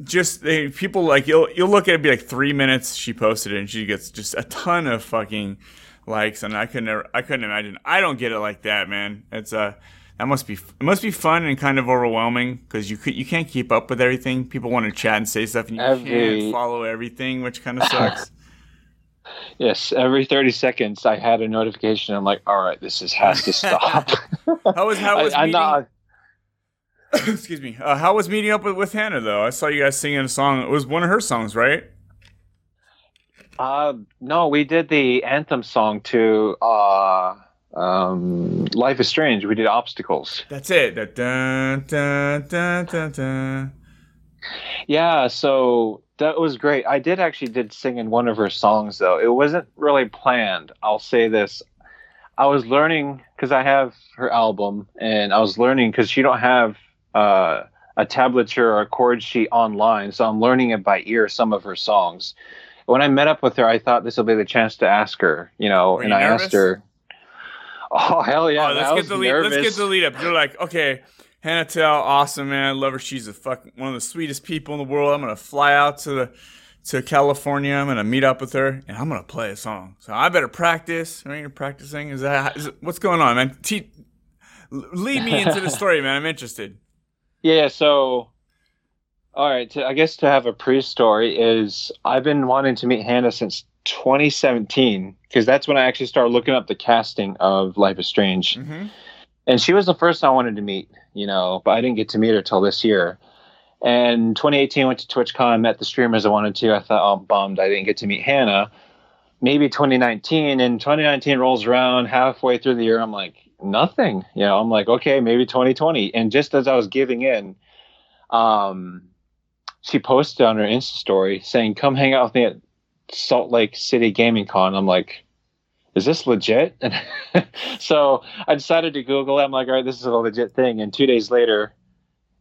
just they, people like you'll you'll look at it be like three minutes she posted it and she gets just a ton of fucking likes and I couldn't I couldn't imagine I don't get it like that man it's a that must be it must be fun and kind of overwhelming because you could you can't keep up with everything. People want to chat and say stuff and you every... can't follow everything which kind of sucks. Yes every 30 seconds I had a notification. I'm like all right this is has to stop. How was how was I, meeting, not excuse me. Uh, how was meeting up with, with Hannah though? I saw you guys singing a song. It was one of her songs right? Uh, no, we did the anthem song to uh, um, Life is Strange. We did Obstacles. That's it. That dun, dun, dun, dun, dun. Yeah, so that was great. I did actually did sing in one of her songs though. It wasn't really planned. I'll say this. I was learning because I have her album, and I was learning because she don't have uh, a tablature or a chord sheet online, so I'm learning it by ear. Some of her songs when I met up with her, I thought this will be the chance to ask her, you know, Were and you I nervous? asked her. Oh hell yeah! Oh, let's get the lead. Let's get the lead up. You're like, okay, Hannah Tell, awesome man, love her. She's a fuck one of the sweetest people in the world. I'm gonna fly out to the to California. I'm gonna meet up with her, and I'm gonna play a song. So I better practice. Are you practicing? Is that is, what's going on, man? Te- lead me into the story, man. I'm interested. Yeah. So all right, to, I guess to have a pre-story is I've been wanting to meet Hannah since 2017 because that's when I actually started looking up the casting of Life is Strange, mm-hmm. and she was the first I wanted to meet, you know, but I didn't get to meet her till this year. And 2018 went to TwitchCon, met the streamers I wanted to. I thought, oh, I'm bummed I didn't get to meet Hannah. Maybe 2019, and 2019 rolls around halfway through the year. I'm like, nothing. You know, I'm like, okay, maybe 2020. And just as I was giving in, um, she posted on her Insta story saying, "Come hang out with me at Salt Lake City Gaming Con." I'm like, "Is this legit?" And so I decided to Google it. I'm like, "All right, this is a legit thing." And two days later,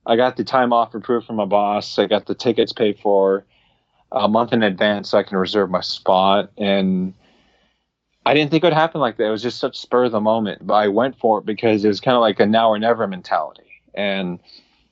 I got the time off approved from my boss. I got the tickets paid for a month in advance, so I can reserve my spot. And I didn't think it would happen like that. It was just such spur of the moment, but I went for it because it was kind of like a now or never mentality. And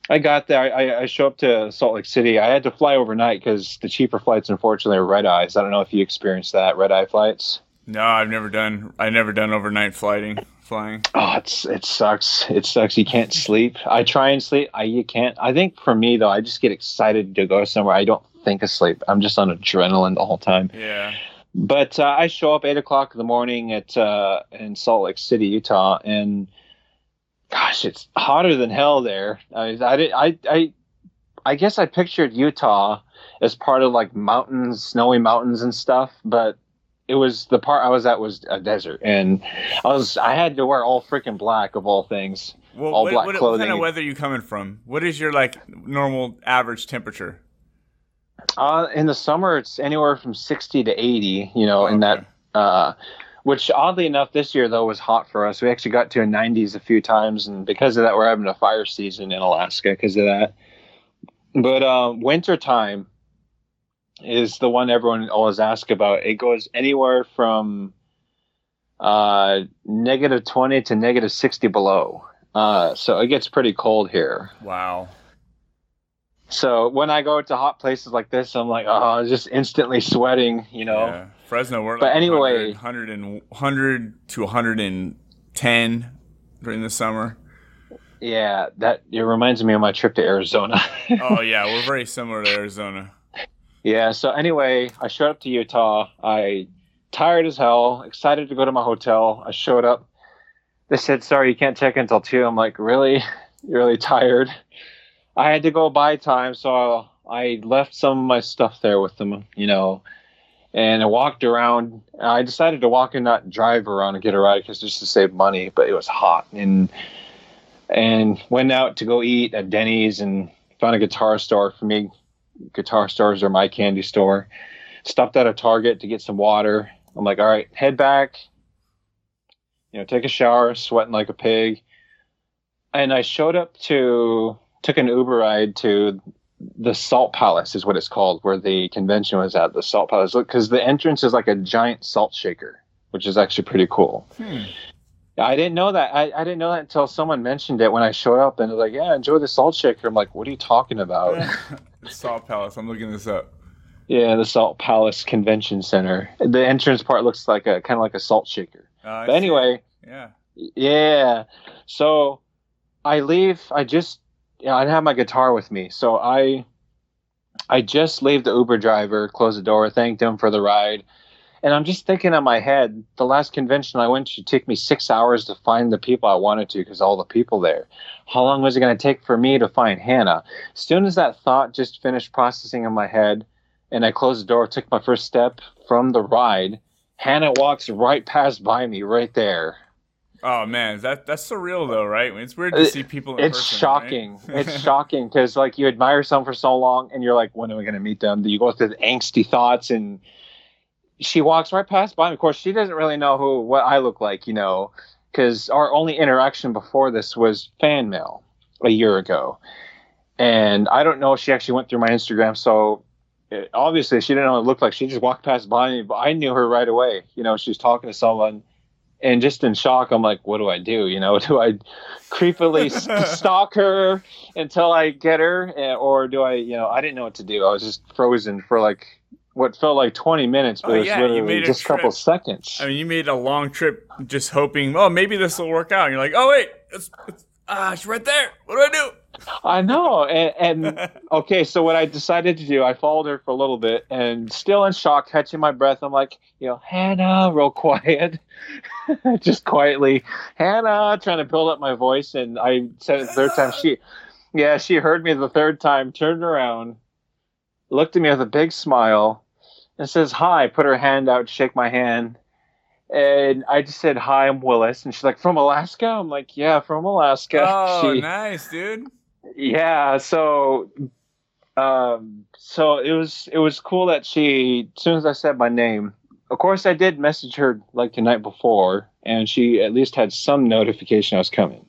I got there. I, I show up to Salt Lake City. I had to fly overnight because the cheaper flights, unfortunately, are red eyes. I don't know if you experienced that red eye flights. No, I've never done. I never done overnight flighting. Flying. Oh, it's it sucks. It sucks. You can't sleep. I try and sleep. I you can't. I think for me though, I just get excited to go somewhere. I don't think of sleep. I'm just on adrenaline the whole time. Yeah. But uh, I show up eight o'clock in the morning at uh, in Salt Lake City, Utah, and gosh, it's hotter than hell there. I, I, I, I, I guess I pictured Utah as part of like mountains, snowy mountains and stuff, but it was the part I was at was a desert, and I was I had to wear all freaking black of all things, well, all what, black what, clothing. What kind of weather are you coming from? What is your like normal average temperature? Uh, in the summer, it's anywhere from sixty to eighty. You know, oh, in okay. that uh, which oddly enough this year though was hot for us. We actually got to a 90s a few times, and because of that, we're having a fire season in Alaska because of that. But um, winter time is the one everyone always asks about. It goes anywhere from uh, negative 20 to negative 60 below. Uh, so it gets pretty cold here. Wow. So when I go to hot places like this, I'm like, oh, just instantly sweating, you know. Yeah. Fresno, we're but like anyway, 100, 100, and, 100 to 110 during the summer. Yeah, that it reminds me of my trip to Arizona. oh yeah, we're very similar to Arizona. Yeah. So anyway, I showed up to Utah. I tired as hell, excited to go to my hotel. I showed up. They said, "Sorry, you can't check in until 2. I'm like, "Really? You're really tired?" I had to go buy time, so I left some of my stuff there with them, you know, and I walked around. Uh, I decided to walk and not drive around and get a ride because just to save money, but it was hot and and went out to go eat at Denny's and found a guitar store for me. Guitar stores are my candy store. Stopped at a Target to get some water. I'm like, all right, head back. You know, take a shower, sweating like a pig. And I showed up to took an Uber ride to the Salt Palace is what it's called, where the convention was at. The Salt Palace, because the entrance is like a giant salt shaker, which is actually pretty cool. Hmm. I didn't know that. I, I didn't know that until someone mentioned it when I showed up, and they're like, "Yeah, enjoy the salt shaker." I'm like, "What are you talking about?" the Salt Palace. I'm looking this up. yeah, the Salt Palace Convention Center. The entrance part looks like a kind of like a salt shaker. Uh, But anyway, Yeah. yeah. So I leave. I just, yeah, I have my guitar with me. So I, I just leave the Uber driver, close the door, thanked him for the ride, and I'm just thinking in my head, the last convention I went to took me six hours to find the people I wanted to because all the people there. How long was it going to take for me to find Hannah? As soon as that thought just finished processing in my head, and I closed the door, took my first step from the ride. Hannah walks right past by me, right there. Oh man, that that's surreal though, right? It's weird to see people. In it's person, shocking. right? it's shocking because like you admire someone for so long, and you're like, when am I going to meet them? You go through the angsty thoughts, and she walks right past by me. Of course, she doesn't really know who what I look like, you know, because our only interaction before this was fan mail a year ago, and I don't know if she actually went through my Instagram, so. It, obviously, she didn't know what it looked like. She just walked past by me, but I knew her right away. You know, she was talking to someone, and just in shock, I'm like, "What do I do? You know, do I creepily stalk her until I get her, or do I, you know, I didn't know what to do. I was just frozen for like what felt like 20 minutes, but Oh, it was yeah, literally just a couple seconds. I mean, you made a long trip just hoping, oh, maybe this will work out. And you're like, oh wait, it's, it's ah, she's right there. What do I do? I know, and, and okay, so what I decided to do, I followed her for a little bit, and still in shock, catching my breath, I'm like, you know, Hannah, real quiet, just quietly, Hannah, trying to build up my voice, and I said it the third time. She, yeah, she heard me the third time, turned around, looked at me with a big smile, and says hi. Put her hand out, to shake my hand. And I just said, Hi, I'm Willis. And she's like, From Alaska? I'm like, Yeah, from Alaska. Oh, She- nice, dude. Yeah so um so it was it was cool that she as soon as i said my name of course i did message her like the night before and she at least had some notification i was coming.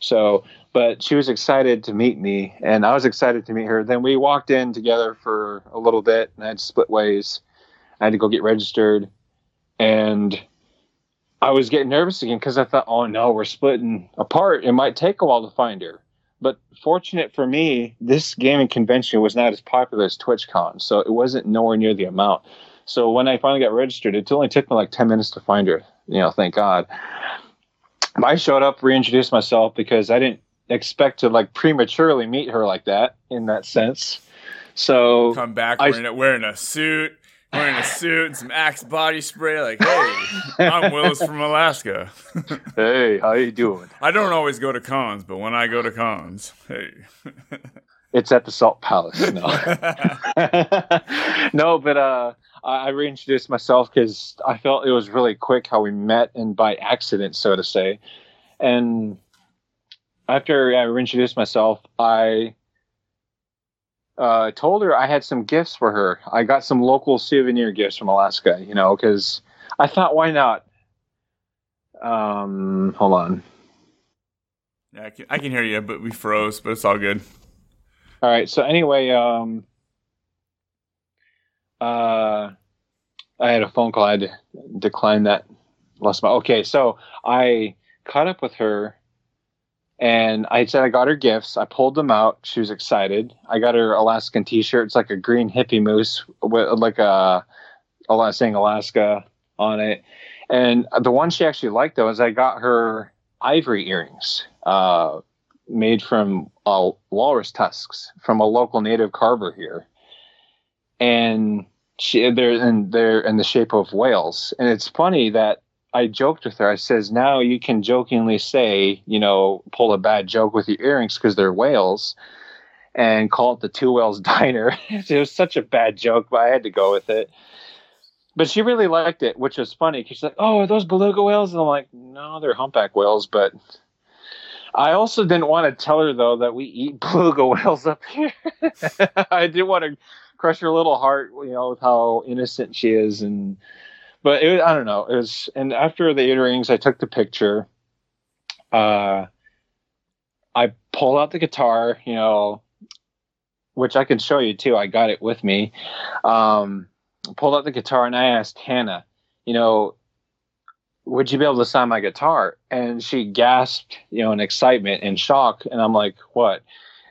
So but she was excited to meet me and i was excited to meet her. Then we walked in together for a little bit and i had to split ways. I had to go get registered and i was getting nervous again because i thought oh no we're splitting apart. It might take a while to find her but fortunate for me, this gaming convention was not as popular as TwitchCon, so it wasn't nowhere near the amount. So when I finally got registered, it only took me like ten minutes to find her. You know, thank God. I showed up, reintroduced myself because I didn't expect to like prematurely meet her like that in that sense. So Come back I- wearing, wearing a suit, wearing a suit and some Axe body spray. Like, hey, I'm Willis from Alaska. hey, how you doing? I don't always go to cons, but when I go to cons, hey. It's at the Salt Palace. No, no, but uh, I, I reintroduced myself because I felt it was really quick how we met and by accident, so to say. And after I reintroduced myself, I uh, told her I had some gifts for her. I got some local souvenir gifts from Alaska, you know, because I thought, why not? Um, hold on. Yeah, I can, I can hear you, but we froze, but it's all good. All right. So anyway, um, uh, I had a phone call. I had to decline that. Lost my. Okay, so I caught up with her, and I said I got her gifts. I pulled them out. She was excited. I got her Alaskan T-shirt. It's like a green hippie moose with like a, a saying Alaska on it. And the one she actually liked though is I got her ivory earrings. Uh, made from uh, walrus tusks from a local native carver here. and she they're and they're in the shape of whales. And it's funny that I joked with her. I says, now you can jokingly say, you know, pull a bad joke with your earrings because they're whales, and call it the Two Whales Diner. it was such a bad joke, but I had to go with it. But she really liked it, which was funny because she's like, "Oh, are those beluga whales?" And I'm like, "No, they're humpback whales." But I also didn't want to tell her though that we eat beluga whales up here. I didn't want to crush her little heart, you know, with how innocent she is, and but it, I don't know. It was, and after the earrings, I took the picture. Uh, I pulled out the guitar, you know, which I can show you too. I got it with me. Um, pulled out the guitar and I asked Hannah, you know, would you be able to sign my guitar? And she gasped, you know, in excitement and shock. And I'm like, what?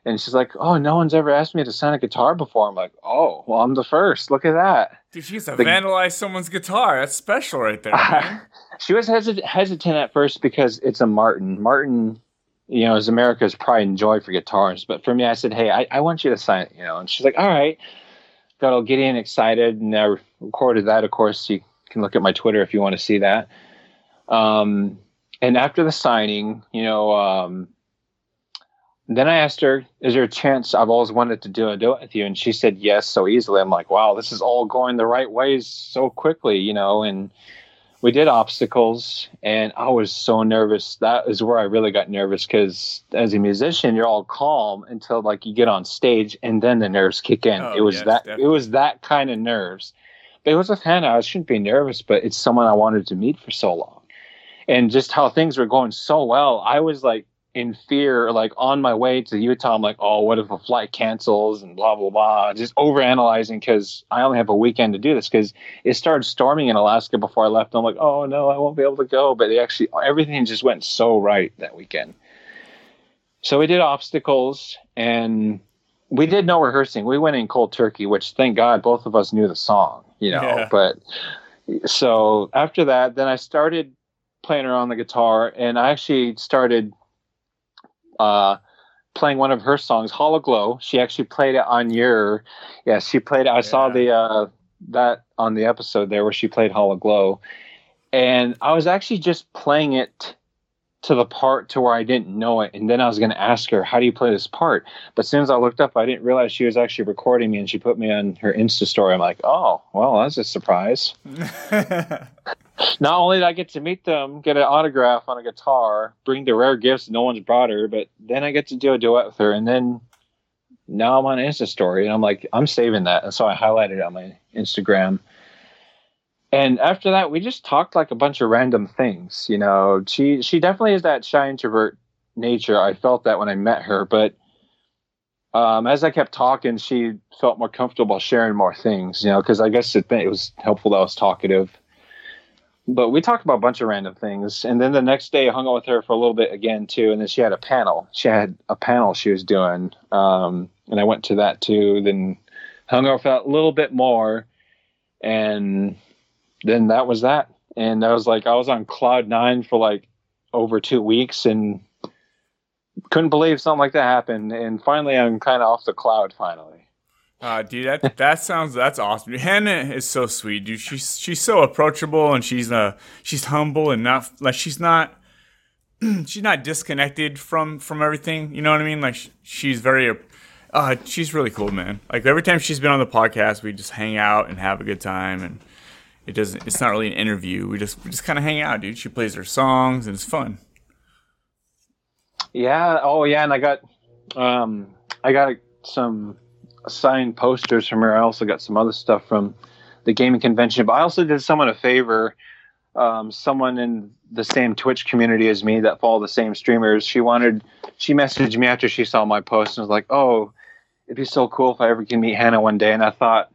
And she's like, oh, no one's ever asked me to sign a guitar before. I'm like, oh, well, I'm the first. Look at that. Dude, she's to the, vandalize someone's guitar. That's special right there. She was hesit- hesitant at first because it's a Martin. Martin, you know, is America's pride and joy for guitars. But for me, I said, hey, I, I want you to sign it, you know. And she's like, all right. Got all giddy and excited. And I recorded that. Of course, you can look at my Twitter if you want to see that. Um, and after the signing, you know, um, then I asked her, "Is there a chance I've always wanted to do a duet with you?" And she said yes so easily. I'm like, "Wow, this is all going the right ways so quickly," you know. And we did obstacles, and I was so nervous. That is where I really got nervous because as a musician, you're all calm until like you get on stage, and then the nerves kick in. Oh, it was yes, that. Definitely. It was that kind of nerves. But it was with Hannah. I shouldn't be nervous, but it's someone I wanted to meet for so long and just how things were going so well, I was like in fear, like on my way to Utah. I'm like, oh, what if a flight cancels and blah blah blah. Just over analyzing because I only have a weekend to do this because it started storming in Alaska before I left. I'm like, oh no, I won't be able to go. But it actually everything just went so right that weekend. So we did obstacles and we did no rehearsing. We went in cold turkey, which thank God both of us knew the song, you know. Yeah. But so after that, then I started playing around the guitar, and I actually started uh, playing one of her songs, Hologlow. She actually played it on your, yeah, she played it. I yeah. saw the uh, that on the episode there where she played Hologlow, and I was actually just playing it to the part to where I didn't know it. And then I was going to ask her, how do you play this part? But as soon as I looked up, I didn't realize she was actually recording me and she put me on her Insta story. I'm like, oh, well, that's a surprise. Not only did I get to meet them, get an autograph on a guitar, bring the rare gifts no one's brought her, but then I get to do a duet with her. And then now I'm on Insta story and I'm like, I'm saving that. And so I highlighted it on my Instagram and after that we just talked like a bunch of random things you know she she definitely is that shy introvert nature i felt that when i met her but um, as i kept talking she felt more comfortable sharing more things you know because i guess it, it was helpful that i was talkative but we talked about a bunch of random things and then the next day i hung out with her for a little bit again too and then she had a panel she had a panel she was doing um, and i went to that too then hung out for a little bit more and then that was that. And I was like, I was on cloud nine for like over two weeks and couldn't believe something like that happened. And finally, I'm kind of off the cloud finally. Uh, dude, that that sounds that's awesome. Hannah is so sweet, dude. She's she's so approachable and she's uh she's humble and not like she's not she's not disconnected from from everything. You know what I mean? Like she's very uh she's really cool, man. Like every time she's been on the podcast, we just hang out and have a good time and it doesn't. It's not really an interview. We just we just kind of hang out, dude. She plays her songs and it's fun. Yeah. Oh, yeah. And I got um I got some signed posters from her. I also got some other stuff from the gaming convention. But I also did someone a favor. Um, someone in the same Twitch community as me that follow the same streamers. She wanted. She messaged me after she saw my post and was like, "Oh, it'd be so cool if I ever can meet Hannah one day." And I thought,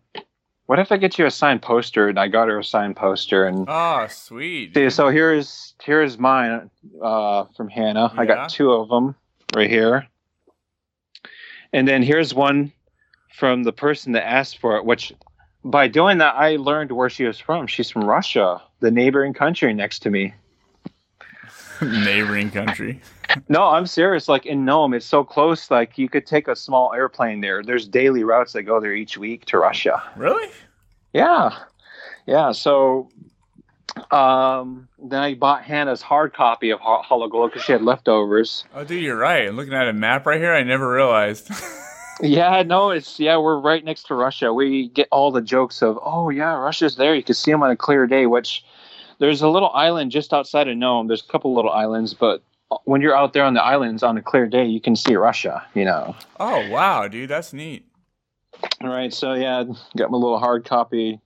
what if I get you a signed poster? And I got her a signed poster. And oh, sweet. See, so here's here's mine uh, from Hannah. Yeah. I got two of them right here. And then here's one from the person that asked for it. Which, by doing that, I learned where she was from. She's from Russia, the neighboring country next to me. Neighboring country. No, I'm serious. Like in Nome, it's so close. Like you could take a small airplane there. There's daily routes that go there each week to Russia. Really? Yeah, yeah. So, um, then I bought Hannah's hard copy of Ho- Hologlow because she had leftovers. Oh, dude, you're right. Looking at a map right here, I never realized. Yeah, no, it's yeah, we're right next to Russia. We get all the jokes of, oh yeah, Russia's there. You can see them on a clear day. Which there's a little island just outside of Nome. There's a couple little islands, but uh, when you're out there on the islands on a clear day, you can see Russia. You know. oh, wow, dude, that's neat. All right, so yeah, got my little hard copy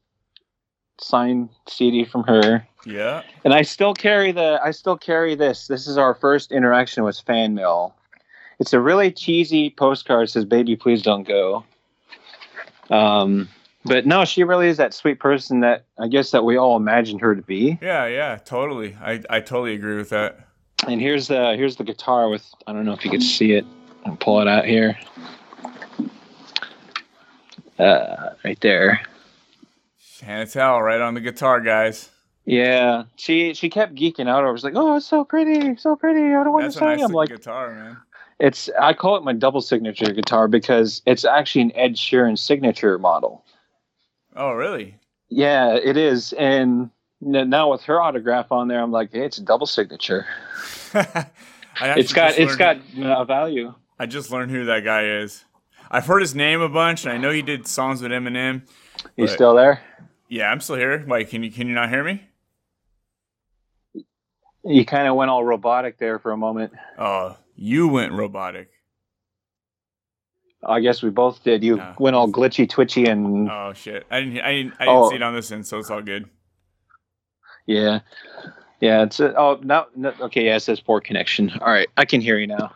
signed CD from her, Yeah. and I still carry the. I still carry this. This is our first interaction with fan mail. It's a really cheesy postcard. Says "Baby, please don't go." Um, but no, she really is that sweet person that I guess that we all imagined her to be. Yeah, yeah, totally. I, I totally agree with that. And here's the here's the guitar with I don't know if you can see it. I'll pull it out here. Uh, right there. Can't right on the guitar, guys. Yeah, she she kept geeking out. I was like, "Oh, it's so pretty, so pretty. I don't want That's to say." nice I'm like, guitar, man. It's I call it my double signature guitar because it's actually an Ed Sheeran signature model. Oh, really? Yeah, it is. And now with her autograph on there, I'm like, hey, it's a double signature. I It's got it's got uh, value. I just learned who that guy is. I've heard his name a bunch, and I know he did songs with Eminem. You But- still there? Yeah, I'm still here. Wait, can you can you not hear me? You kind of went all robotic there for a moment. Oh, you went robotic. I guess we both did. You went all glitchy, twitchy, and Oh shit! I didn't I didn't I didn't Oh. see it on this end, so it's all good. yeah, yeah. It's a, oh no, no, okay. Yeah, it says poor connection. All right, I can hear you now.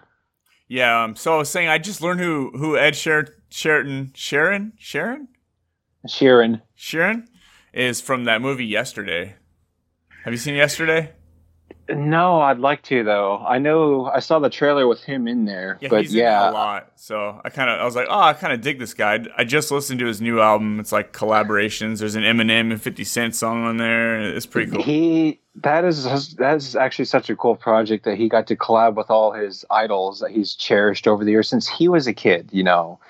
Yeah. Um. So I was saying, I just learned who who Ed Sher- Sheraton Sharon Sharon Sheeran. Sharon is from that movie Yesterday. Have you seen Yesterday? No, I'd like to though. I know I saw the trailer with him in there, Yeah, but he's in it yeah, a lot. So I kind of I was like, oh, I kind of dig this guy. I just listened to his new album. It's like collaborations. There's an Eminem and 50 Cent song on there. It's pretty cool. He that is that is actually such a cool project that he got to collab with all his idols that he's cherished over the years since he was a kid. You know,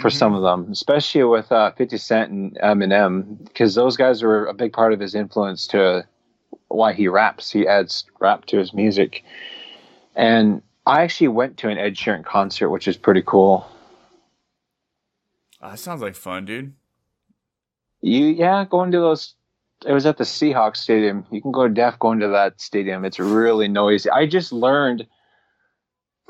for some of them, especially with uh, Fifty Cent and Eminem, because those guys were a big part of his influence to why he raps. He adds rap to his music, and I actually went to an Ed Sheeran concert, which is pretty cool. Oh, that sounds like fun, dude. You yeah, going to those. It was at the Seahawks stadium. You can go to deaf going to that stadium. It's really noisy. I just learned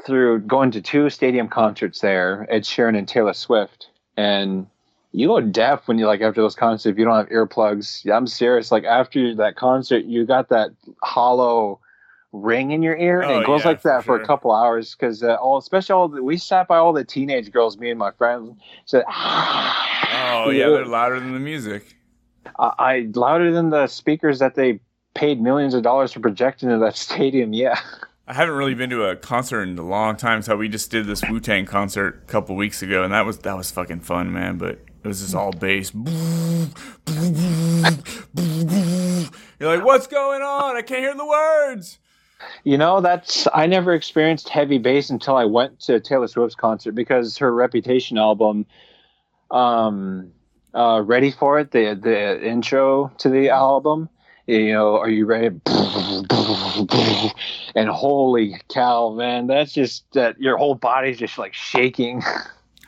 through going to two stadium concerts there, Ed Sheeran and Taylor Swift, and you go deaf when you like after those concerts if you don't have earplugs. Yeah, I'm serious. Like after that concert, you got that hollow ring in your ear, and Oh, it goes yeah, like that for for, a couple hours because uh, all, especially all the, we sat by all the teenage girls, me and my friends said. Oh yeah, they're louder than the music. I, I louder than the speakers that they paid millions of dollars to project into that stadium. Yeah, I haven't really been to a concert in a long time, so we just did this Wu Tang concert a couple weeks ago, and that was that was fucking fun, man. But it was just all bass. You're like, what's going on? I can't hear the words. you know that's I never experienced heavy bass until I went to Taylor Swift's concert because her Reputation album, um, uh, ready for it the the intro to the album. You know, are you ready? And holy cow, man, that's just that your whole body's just like shaking.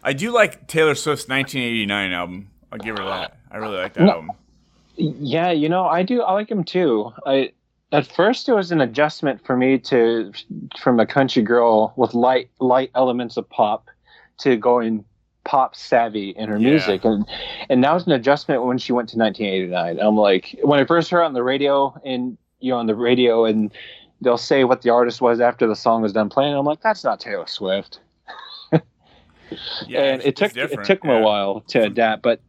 I do like Taylor Swift's 1989 album. I'll give her that. I really like that No. album. Yeah, you know, I do. I like him too. I at first it was an adjustment for me to from a country girl with light light elements of pop to going pop savvy in her Yeah. music, and and that was an adjustment when she went to 1989. I'm like, when I first heard on the radio, and you know, on the radio, and they'll say what the artist was after the song was done playing. I'm like, that's not Taylor Swift. Yeah, and it took it took me yeah. a while to adapt, but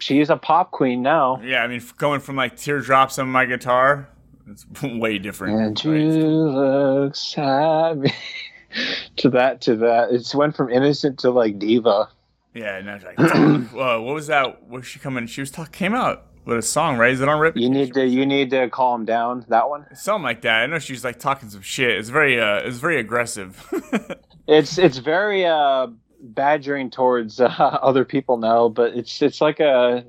she's a pop queen now. Yeah, I mean, going from like teardrops on my guitar, it's way different. And right? you look savvy. to that, to that. It's went from innocent to like diva. Yeah, and I was like, uh, what was that? Was she coming? She was talk came out with a song, right? Is it on Rip? You need to you need to calm down. That one. Something like that. I know she's like talking some shit. It's very uh, it's very aggressive. It's it's very uh badgering towards uh, other people now, but it's it's like a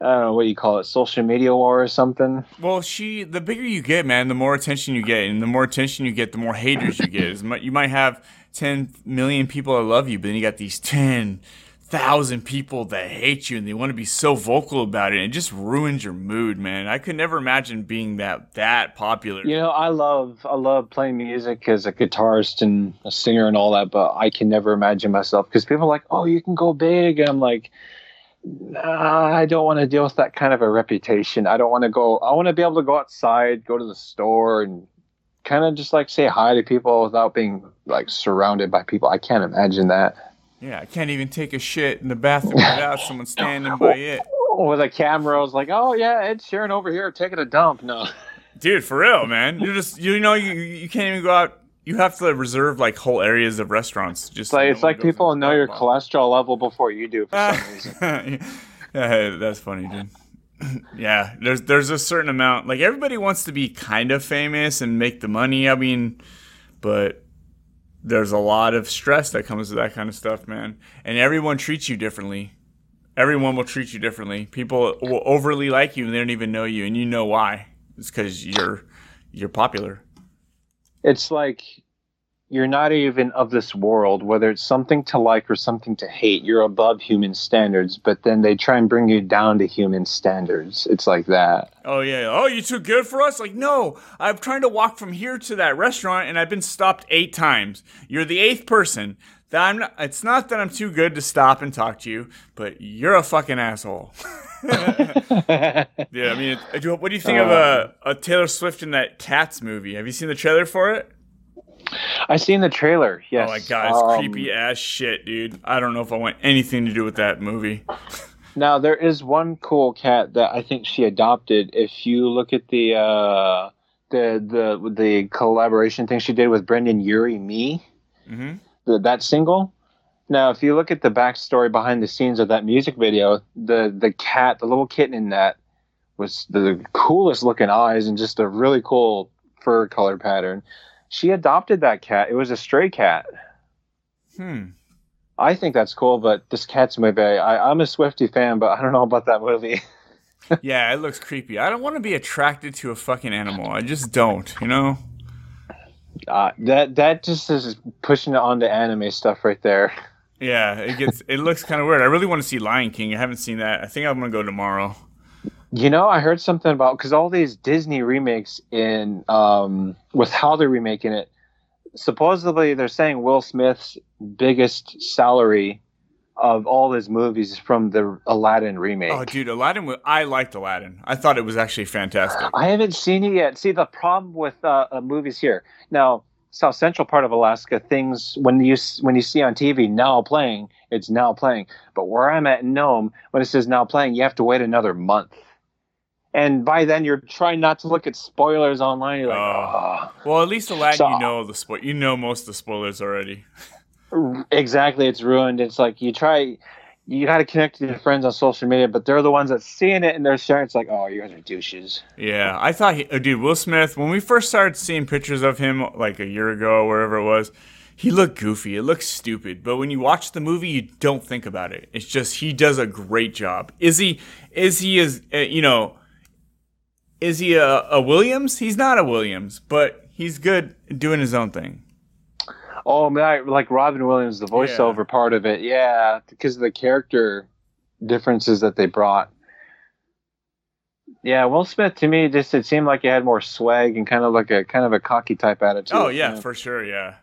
I don't know what you call it, social media war or something. well, she the bigger you get, man, the more attention you get, and the more attention you get, the more haters you get. You might have ten million people that love you, but then you got these ten thousand people that hate you, and they want to be so vocal about it. And it just ruins your mood, man. I could never imagine being that that popular. You know, I love I love playing music as a guitarist and a singer and all that, but I can never imagine myself because people are like, "Oh, you can go big," and I'm like, nah, I don't want to deal with that kind of a reputation. I don't want to go. I want to be able to go outside, go to the store, and kind of just like say hi to people without being like surrounded by people. I can't imagine that. Yeah, I can't even take a shit in the bathroom without someone standing by it. With a camera, I was like, "Oh yeah, Ed Sheeran over here taking a dump." No. Dude, for real, man. You just you know you you can't even go out. You have to reserve like whole areas of restaurants. Just It's like it's like people know your cholesterol level before you do for some reason. yeah, hey, that's funny, dude. yeah, there's there's a certain amount. Like everybody wants to be kind of famous and make the money. I mean, but there's a lot of stress that comes with that kind of stuff, man. And everyone treats you differently. Everyone will treat you differently. People will overly like you and they don't even know you, and you know why. It's because you're you're popular. It's like you're not even of this world, whether it's something to like or something to hate. You're above human standards, but then they try and bring you down to human standards. It's like that. Oh yeah. Oh, you're too good for us? Like, no. I'm trying to walk from here to that restaurant and I've been stopped eight times. You're the eighth person. That I'm not it's not that I'm too good to stop and talk to you, but you're a fucking asshole. yeah, I mean, what do you think of uh, a Taylor Swift in that Cats movie? Have you seen the trailer for it? I seen the trailer. Yes. Oh my god, it's Um, creepy ass shit, dude. I don't know if I want anything to do with that movie. Now there is one cool cat that I think she adopted. If you look at the uh, the the the collaboration thing she did with Brendon Urie, me, Mm-hmm. the, that single. Now, if you look at the backstory behind the scenes of that music video, the the cat, the little kitten in that, was the coolest looking eyes and just a really cool fur color pattern. She adopted that cat. It was a stray cat. Hmm. I think that's cool, but this cat's movie, I, I'm a Swifty fan, but I don't know about that movie. Yeah, it looks creepy. I don't want to be attracted to a fucking animal. I just don't, you know? Uh, that that just is pushing it onto anime stuff right there. Yeah, it gets it looks kind of weird. I really want to see Lion King. I haven't seen that. I think I'm gonna go tomorrow. You know, I heard something about because all these Disney remakes in um, with how they're remaking it. Supposedly, they're saying Will Smith's biggest salary of all his movies is from the Aladdin remake. Oh, dude, Aladdin. I liked Aladdin. I thought it was actually fantastic. I haven't seen it yet. See, the problem with uh, uh, movies here now, South Central part of Alaska, things when you when you see on TV now playing, it's now playing. But where I'm at in Nome, when it says now playing, you have to wait another month. And by then, you're trying not to look at spoilers online. You're like, Oh. Well, at least Aladdin, So- you know the spo- You know most of the spoilers already. "Oh, exactly, it's ruined. It's like you try, you got to connect to your friends on social media, but they're the ones that seeing it and they're sharing. It's like, oh, you guys are douches. Yeah, I thought, he, uh, dude, Will Smith. When we first started seeing pictures of him, like a year ago, or wherever it was, he looked goofy. It looks stupid. But when you watch the movie, you don't think about it. It's just he does a great job. Is he? Is he? Is uh, you know? Is he a, a Williams? He's not a Williams, but he's good doing his own thing. Oh man, like Robin Williams, the voiceover part of it, yeah, because of the character differences that they brought. Yeah, Will Smith to me just it seemed like he had more swag and kind of like a kind of a cocky type attitude. Oh yeah, for sure. Yeah,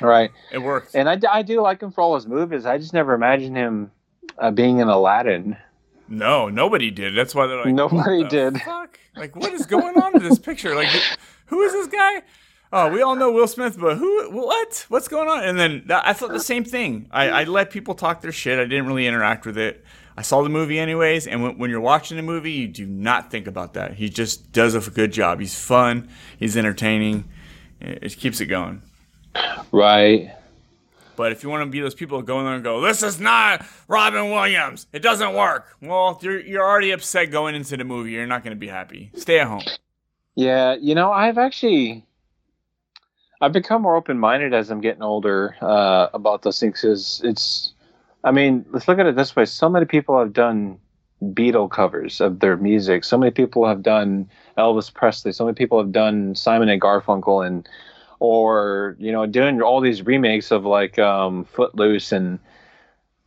right. it works. And I, I do like him for all his movies. I just never imagined him uh, being in Aladdin. No, nobody did. That's why they're like, Nobody did. Fuck? Like, what is going on in this picture? Like, who is this guy? Oh, we all know Will Smith, but who? What? What's going on? And then I thought the same thing. I, I let people talk their shit. I didn't really interact with it. I saw the movie anyways, and when, when you're watching a movie, you do not think about that. He just does a good job. He's fun. He's entertaining. It, it keeps it going. Right. But if you want to be those people that go in there and go, this is not Robin Williams, it doesn't work. Well, you're you're already upset going into the movie. You're not going to be happy. Stay at home. Yeah, you know, I've actually I've become more open minded as I'm getting older uh, about those things. Cause it's, I mean, let's look at it this way: so many people have done Beatle covers of their music. So many people have done Elvis Presley. So many people have done Simon and Garfunkel, and or you know, doing all these remakes of like um, Footloose. And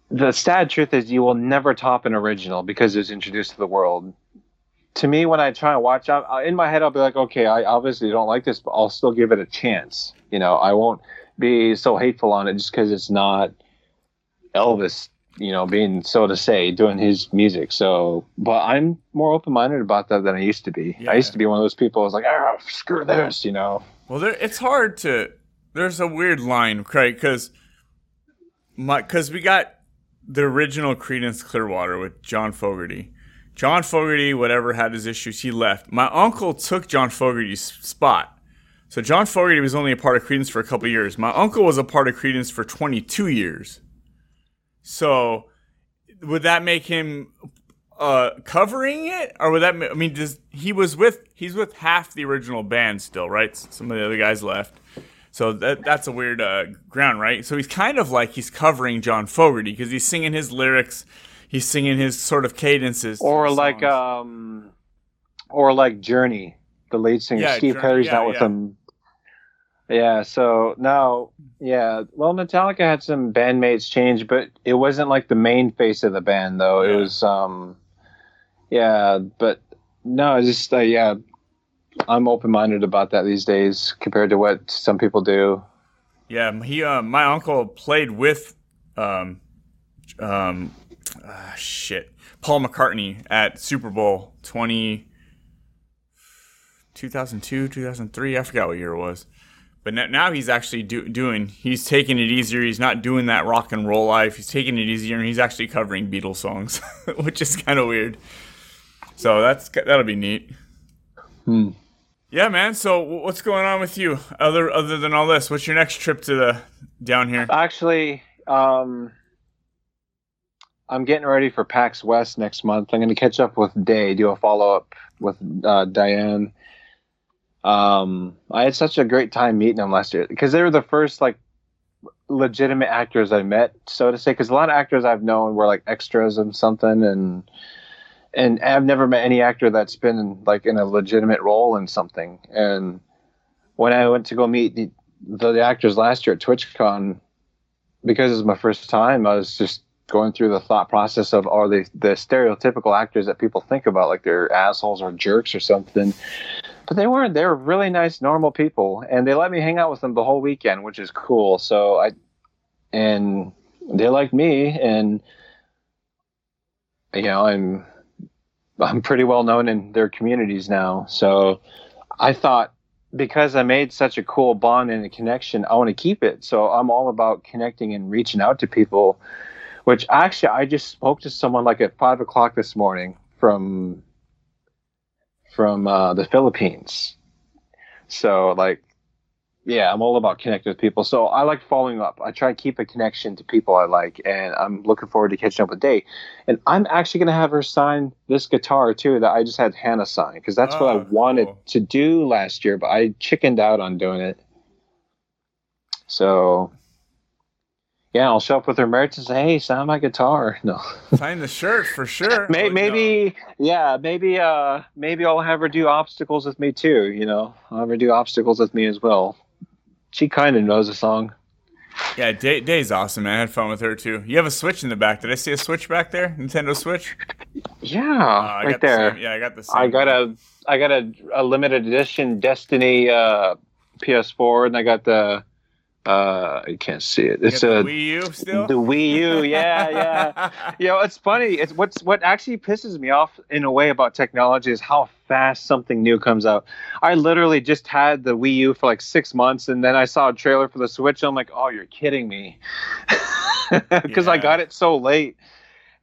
the sad truth is, you will never top an original because it was introduced to the world to me, when I try and watch out in my head, I'll be like, okay, I obviously don't like this, but I'll still give it a chance. You know, I won't be so hateful on it just because it's not Elvis, you know, being so to say, doing his music. So, but I'm more open minded about that than I used to be. Yeah. I used to be one of those people. I was like, ah, screw this, you know. Well, there, it's hard to. There's a weird line, right? Because my because we got the original Creedence Clearwater with John Fogerty John Fogerty, whatever, had his issues. He left. My uncle took John Fogerty's spot. So John Fogerty was only a part of Creedence for a couple years. My uncle was a part of Creedence for 22 years. So would that make him uh, covering it, or would that? I mean, does he was with he's with half the original band still, right? Some of the other guys left. So that that's a weird uh, ground, right? So he's kind of like he's covering John Fogerty because he's singing his lyrics he's singing his sort of cadences. Or like um, or like Journey, the lead singer yeah, Steve Perry's yeah, not with yeah. him. Yeah, so now, yeah, well, Metallica had some bandmates change, but it wasn't like the main face of the band, though. It was, um, yeah, but no, I just uh, yeah, I'm open minded about that these days compared to what some people do. Yeah, he, uh, my uncle played with, um, um, uh, shit, Paul McCartney at Super Bowl 20, 2002, 2003. I forgot what year it was. But now he's actually do, doing, he's taking it easier. He's not doing that rock and roll life. He's taking it easier and he's actually covering Beatles songs, which is kind of weird. So that's that'll be neat. Hmm. Yeah, man. So what's going on with you other other than all this? What's your next trip to the down here? Actually, um, I'm getting ready for PAX West next month. I'm going to catch up with Day, do a follow up with uh, Dayeanne. Um, I had such a great time meeting them last year because they were the first like legitimate actors I met, so to say. Because a lot of actors I've known were like extras in something, and and I've never met any actor that's been like in a legitimate role in something. And when I went to go meet the, the, actors last year at TwitchCon, because it was my first time, I was just going through the thought process of are they the stereotypical actors that people think about like they're assholes or jerks or something. But they weren't. They were really nice normal people. And they let me hang out with them the whole weekend which is cool. So i and they like me. And you know i'm i'm pretty well known in their communities now so i thought because I made such a cool bond and a connection, I want to keep it. So I'm all about connecting and reaching out to people which actually I just spoke to someone like at five o'clock this morning from from uh, the Philippines. So like, yeah, I'm all about connecting with people. So I like following up. I try to keep a connection to people I like, and I'm looking forward to catching up with Day. And I'm actually gonna have her sign this guitar too that I just had Hannah sign because that's oh, what I oh, wanted cool. to do last year, but I chickened out on doing it. So yeah, I'll show up with her merch and say, "Hey, sign my guitar." No, sign the shirt for sure. maybe, maybe no. yeah, maybe, uh, maybe I'll have her do obstacles with me too. You know, I'll have her do obstacles with me as well. She kind of knows the song. Yeah, Day, Day's awesome, man. I had fun with her too. You have a Switch in the back. Did I see a Switch back there? Nintendo Switch. Yeah, uh, right there. The yeah, I got the. Same I got a, I got a, a limited edition Destiny uh, PS4, and I got the uh you can't see it. It's a wii u still? the wii u yeah yeah. You know it's funny. It's what's what actually pisses me off in a way about technology is how fast something new comes out. I literally just had the wii u for like six months and then i saw a trailer for the switch and i'm like oh you're kidding me. Because yeah. i got it so late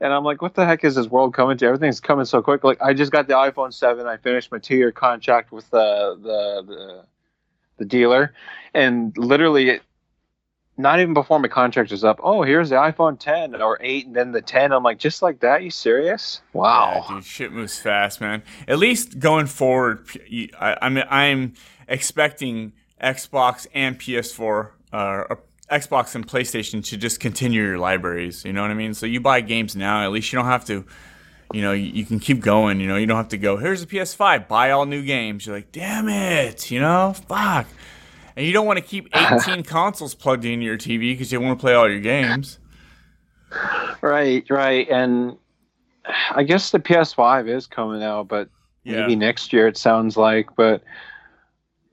and i'm like what the heck is this world coming to? Everything's coming so quick. Like i just got the iphone 7 i finished my two year contract with the the, the the dealer and literally not even before my contract is up. Oh, here's the iPhone 10 or 8 and then the 10. I'm like, just like that? You serious? Wow. Yeah, dude, shit moves fast, man. At least going forward, I, I mean, I'm expecting Xbox and PS4, uh, Xbox and PlayStation to just continue your libraries. You know what I mean? So you buy games now, at least you don't have to. You know, you, you can keep going. You know, you don't have to go. Here's a PS5. Buy all new games. You're like, damn it. You know, fuck. And you don't want to keep 18 consoles plugged into your TV because you want to play all your games. Right, right. And I guess the PS5 is coming out, but Yeah. maybe next year it sounds like. But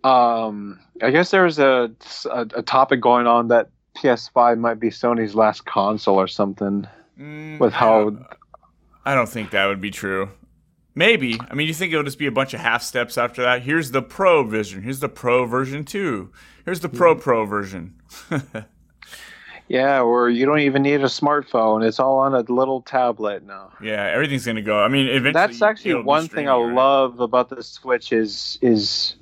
um, I guess there's a, a, a topic going on that PS5 might be Sony's last console or something Mm, with how. I don't think that would be true. Maybe. I mean, you think it'll just be a bunch of half steps after that? Here's the Pro version. Here's the Pro version 2. Here's the Hmm. Pro Pro version. Yeah, or you don't even need a smartphone. It's all on a little tablet now. yeah, everything's going to go. I mean, eventually. That's actually one thing I right? love about the Switch is is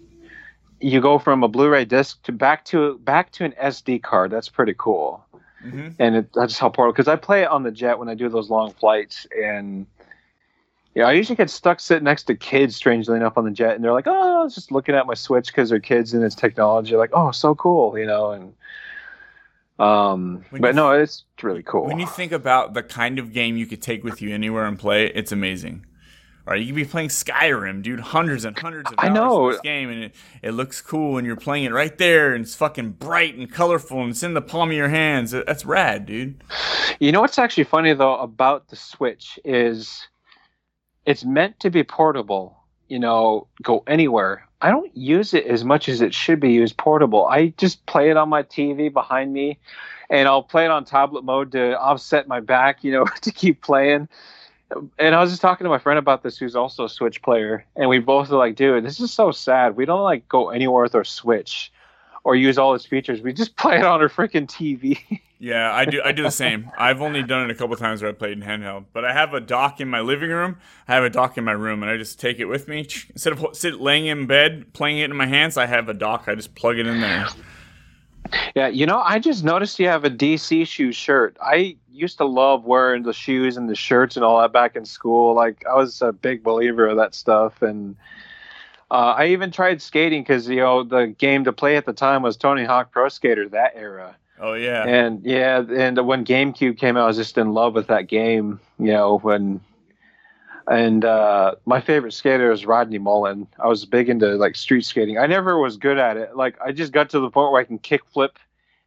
you go from a Blu-ray disc to back to back to an SD card. That's pretty cool. Mhm. And it, that's how portable because I play it on the jet when I do those long flights and. Yeah, I usually get stuck sitting next to kids, strangely enough, on the jet, and they're like, "Oh, I was just looking at my Switch because they're kids and it's technology." Like, "Oh, so cool," you know. And um, When but no, it's really cool. When you think about the kind of game you could take with you anywhere and play, it's amazing. Right, you could be playing Skyrim, dude, hundreds and hundreds of I know. in this game, and it, it looks cool, and you're playing it right there, and it's fucking bright and colorful, and it's in the palm of your hands. That's rad, dude. You know what's actually funny though about the Switch is it's meant to be portable, you know, go anywhere. I don't use it as much as it should be used portable. I just play it on my TV behind me and I'll play it on tablet mode to offset my back, you know, to keep playing. And I was just talking to my friend about this who's also a Switch player and we both were like, dude, this is so sad. We don't like go anywhere with our Switch or use all its features. We just play it on our freaking TV. Yeah, I do. I do the same. I've only done it a couple times where I played in handheld, but I have a dock in my living room. I have a dock in my room, and I just take it with me instead of sit laying in bed playing it in my hands. I have a dock. I just plug it in there. Yeah, you know, I just noticed you have a DC shoe shirt. I used to love wearing the shoes and the shirts and all that back in school. Like, I was a big believer of that stuff. And uh, I even tried skating because, you know, the game to play at the time was Tony Hawk Pro Skater, that era. Oh yeah. And yeah, and when GameCube came out, I was just in love with that game, you know, when. And uh, my favorite skater is Rodney Mullen. I was big into like street skating. I never was good at it. Like I just got to the point where I can kick flip,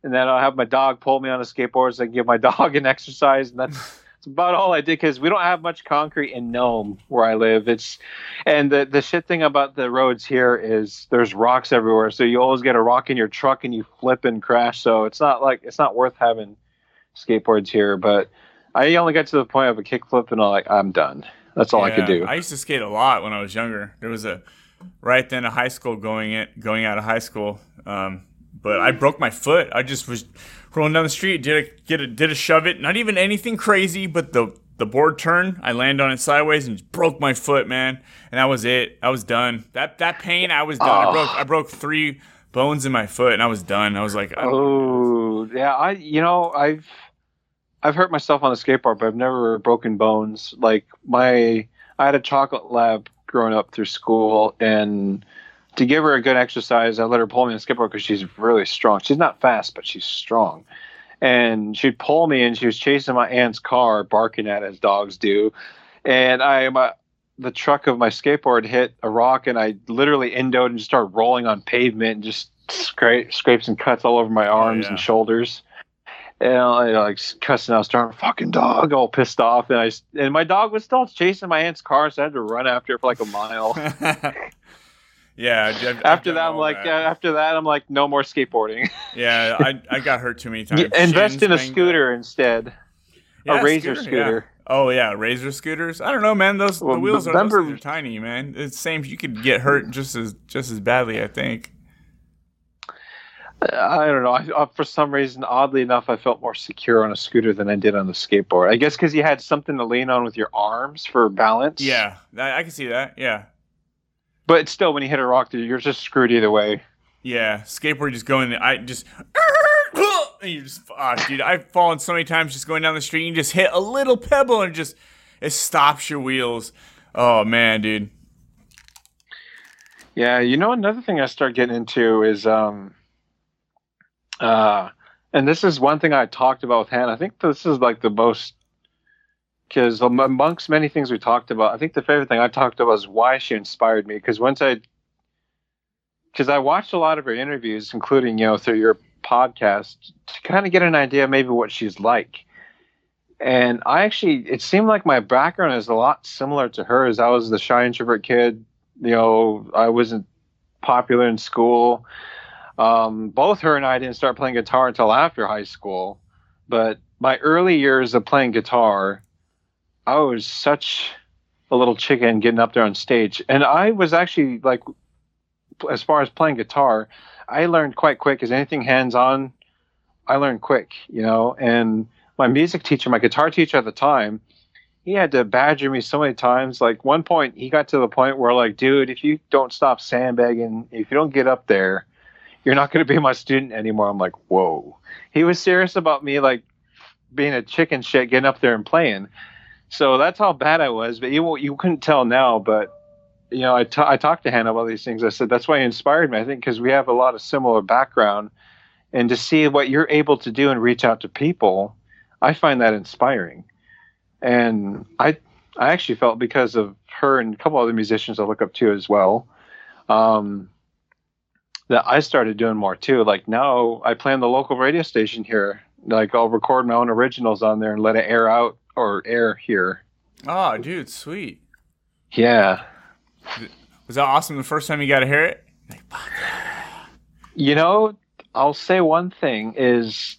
and then I'll have my dog pull me on a skateboard so I can give my dog an exercise, and that's, about all I did because we don't have much concrete in Nome where I live. It's and the the shit thing about the roads here is there's rocks everywhere, so you always get a rock in your truck and you flip and crash. So it's not like it's not worth having skateboards here. But I only got to the point of a kickflip and I'm like, I'm done. That's all I could do. I used to skate a lot when I was younger. There was a right then a high school going it going out of high school. Um, but I broke my foot. I just was rolling down the street, did a get a did a shove it. Not even anything crazy, but the the board turned. I landed on it sideways and just broke my foot, man. And that was it. I was done. That that pain, I was done. I Oh. broke I broke three bones in my foot, and I was done. I was like, I Oh yeah, I you know I've I've hurt myself on the skateboard, but I've never broken bones. Like my I had a chocolate lab growing up through school, and to give her a good exercise, I let her pull me on the skateboard because she's really strong. She's not fast, but she's strong. And she'd pull me, and she was chasing my aunt's car, barking at it as dogs do. And I my the truck of my skateboard hit a rock, and I literally endoed and just started rolling on pavement and just scra- scrapes and cuts all over my arms yeah. and shoulders. And I like cussing out, starting fucking dog, all pissed off. And I and my dog was still chasing my aunt's car, so I had to run after it for like a mile. yeah. I've- I've after that, I'm like, that. after that, I'm like, no more skateboarding. yeah, I I got hurt too many times. Invest in a banged up. scooter instead. Yeah, a razor yeah. scooter. Oh yeah, razor scooters. I don't know, man. Those Well, the wheels are, those are tiny, man. It's same. You could get hurt just as just as badly, I think. I don't know. I, uh, for some reason, oddly enough, I felt more secure on a scooter than I did on the skateboard. I guess because you had something to lean on with your arms for balance. Yeah, I, I can see that. Yeah, But still, when you hit a rock, you're just screwed either way. yeah. Skateboard just going. I just and you just, ah, dude, I've fallen so many times just going down the street. And you just hit a little pebble and just it stops your wheels. Oh man, dude. Yeah, you know another thing I start getting into is um uh and this is one thing I talked about with Hannah. I think this is like the most because amongst many things we talked about, I think the favorite thing I talked about is why she inspired me. Because once I, because I watched a lot of her interviews, including you know through your podcast, to kind of get an idea maybe what she's like. And I actually, it seemed like my background is a lot similar to hers. I was the shy introvert kid. You know, I wasn't popular in school. Um, both her and I didn't start playing guitar until after high school. But my early years of playing guitar, I was such a little chicken getting up there on stage. And I was actually like, as far as playing guitar, I learned quite quick. As anything hands on, I learned quick, you know. And my music teacher, my guitar teacher at the time, he had to badger me so many times. Like one point, he got to the point where, like, dude, if you don't stop sandbagging, if you don't get up there, you're not going to be my student anymore. I'm like, whoa. He was serious about me, like, being a chicken shit, getting up there and playing. So that's how bad I was. But you you couldn't tell now, but you know, I, t- I talked to Hannah about these things. I said that's why he inspired me. I think because we have a lot of similar background, and to see what you're able to do and reach out to people, I find that inspiring. And I I actually felt because of her and a couple other musicians I look up to as well, um, that I started doing more too. Like now I play on the local radio station here. Like I'll record my own originals on there and let it air out or air here. Oh, dude, sweet. Yeah. Was that awesome the first time you got to hear it? You know, I'll say one thing is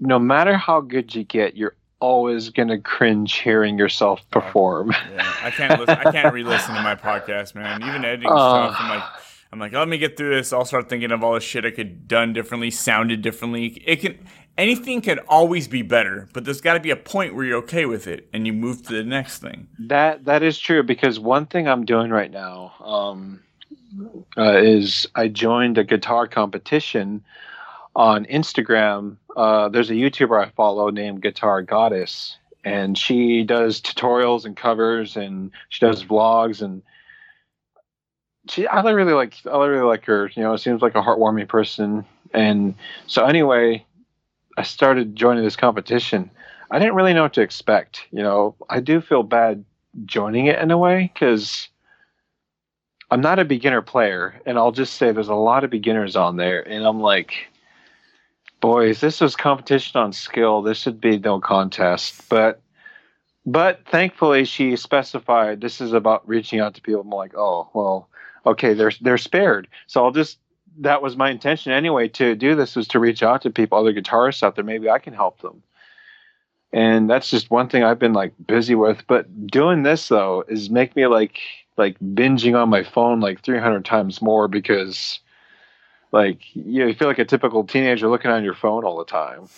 no matter how good you get, you're always gonna cringe hearing yourself perform. Yeah, I can't listen, I can't re-listen to my podcast, man. Even editing uh, stuff, I'm like I'm like, let me get through this. I'll start thinking of all the shit I could done differently, sounded differently. It can anything can always be better, but there's got to be a point where you're okay with it and you move to the next thing. That that is true because one thing I'm doing right now um, uh, is I joined a guitar competition on Instagram. Uh, there's a YouTuber I follow named Guitar Goddess, and she does tutorials and covers, and she does vlogs and. She, I really like, I really like her. You know, it seems like a heartwarming person, and so anyway, I started joining this competition, I didn't really know what to expect. You know, I do feel bad joining it in a way because I'm not a beginner player, and I'll just say there's a lot of beginners on there, and I'm like, boys, this was competition on skill. This should be no contest, but. But thankfully, she specified this is about reaching out to people. I'm like, oh well, okay, they're they're spared. So I'll just that was my intention anyway to do this was to reach out to people, other guitarists out there. Maybe I can help them. And that's just one thing I've been like busy with. But doing this though is make me like like binging on my phone like 300 times more because like you, feel like a typical teenager looking on your phone all the time.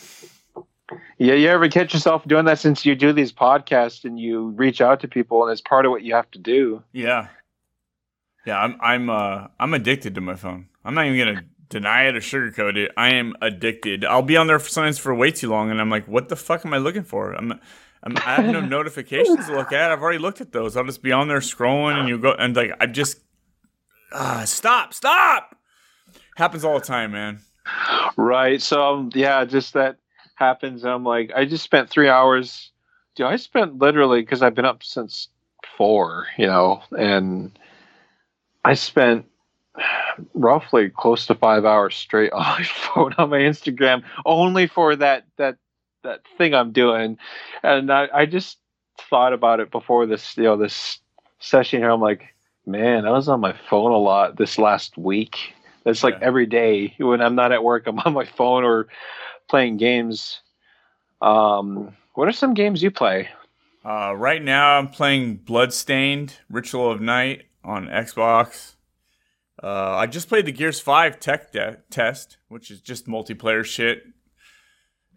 Yeah, you ever catch yourself doing that since you do these podcasts and you reach out to people and it's part of what you have to do. Yeah. Yeah, I'm I'm uh I'm addicted to my phone. I'm not even gonna deny it or sugarcoat it. I am addicted. I'll be on there for sometimes for way too long, and I'm like, what the fuck am I looking for? I'm, I'm I have no notifications to look at. I've already looked at those. I'll just be on there scrolling, and you go and like I just uh, stop, stop. Happens all the time, man. Right. So um, yeah, just that happens. I'm like, I just spent three hours. Dude, I spent literally because I've been up since four, you know, and I spent roughly close to five hours straight on my phone on my Instagram only for that that that thing I'm doing, and I, I just thought about it before this you know this session here. I'm like, man, I was on my phone a lot this last week. It's like yeah. every day when I'm not at work, I'm on my phone or playing games. Um, what are some games you play? Uh, right now, I'm playing Bloodstained: Ritual of Night on Xbox. Uh, I just played the Gears 5 tech de- test, which is just multiplayer shit.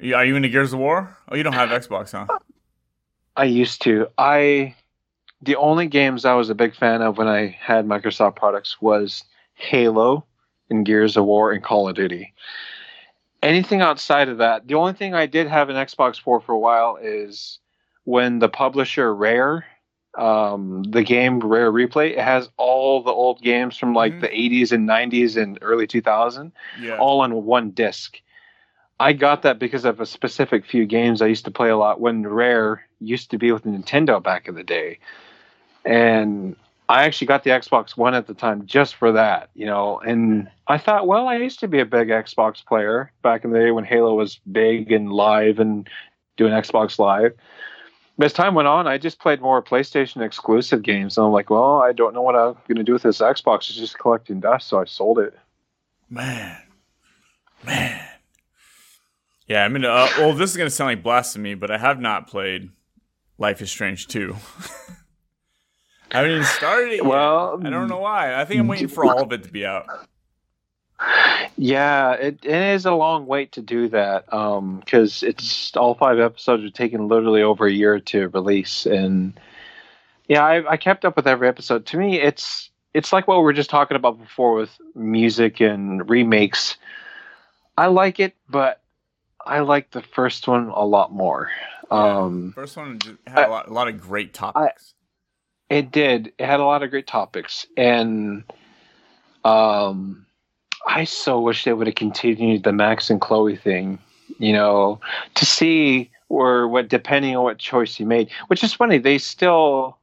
Are you into Gears of War? Oh, you don't have Xbox, huh? I used to. I the only games I was a big fan of when I had Microsoft products was Halo and Gears of War and Call of Duty. anything outside of that, the only thing I did have an Xbox for for a while is when the publisher Rare, um, the game Rare Replay, it has all the old games from like Mhm. the 80s and 90s and early 2000, Yeah. all on one disc. I got that because of a specific few games I used to play a lot when Rare used to be with Nintendo back in the day. And I actually got the Xbox One at the time just for that, you know. And I thought, well, I used to be a big Xbox player back in the day when Halo was big and live and doing Xbox Live. As time went on, I just played more PlayStation exclusive games. And I'm like, well, I don't know what I'm going to do with this Xbox. It's just collecting dust. So I sold it. Man, man. Yeah, I mean, uh, well, this is gonna sound like blasphemy, but I have not played Life is Strange 2. I haven't even started it. Yet. Well, I don't know why. I think I'm waiting for all of it to be out. Yeah, it, it is a long wait to do that because it's all five episodes are taking literally over a year to release, and yeah, I, I kept up with every episode. To me, it's it's like what we were just talking about before with music and remakes. I like it, but I like the first one a lot more. Um, First one had a lot, a lot of great topics. It did. It had a lot of great topics, and um, I so wish they would have continued the Max and Chloe thing. You know, to see or what depending on what choice you made, which is funny. They still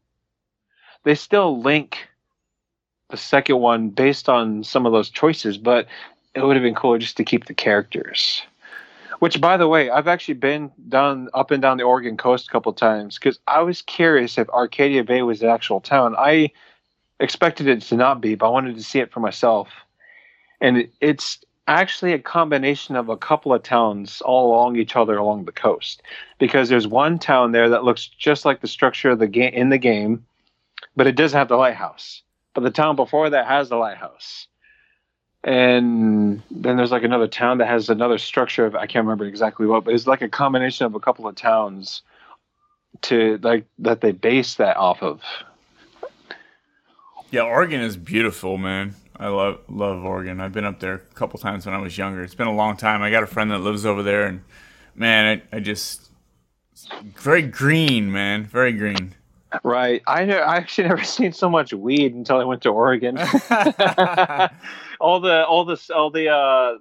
they still link the second one based on some of those choices, but it would have been cooler just to keep the characters. Which, by the way, I've actually been down up and down the Oregon coast a couple times because I was curious if Arcadia Bay was an actual town. I expected it to not be, but I wanted to see it for myself. And it's actually a combination of a couple of towns all along each other along the coast. Because there's one town there that looks just like the structure of the game in the game, but it doesn't have the lighthouse. But the town before that has the lighthouse and then there's like another town that has another structure of I can't remember exactly what, but it's like a combination of a couple of towns to like that they base that off of. Yeah, Oregon is beautiful, man. I love love Oregon. I've been up there a couple times when I was younger. It's been a long time. I got a friend that lives over there, and man, I, I just very green, man, very green. Right. I ne- I actually never seen so much weed until I went to Oregon. all the all the all the uh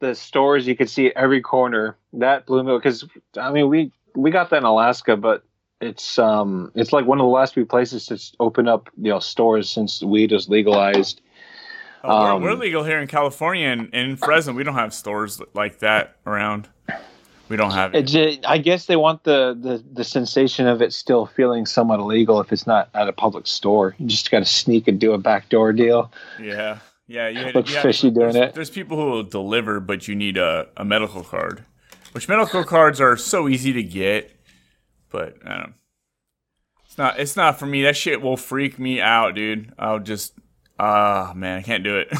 the stores you could see every corner. That blew me because I mean we we got that in Alaska, but it's um it's like one of the last few places to open up you know stores since weed was legalized. Oh, we're, Um, we're legal here in California and, in Fresno. We don't have stores like that around. We don't have it. It I guess they want the, the the sensation of it still feeling somewhat illegal if it's not at a public store. You just got to sneak and do a backdoor deal. Yeah, yeah. You, Looks you have- fishy doing there's, it. There's people who will deliver, but you need a, a medical card, which medical cards are so easy to get. But I don't. know. It's not. It's not for me. That shit will freak me out, dude. I'll just. Ah, man, I can't do it.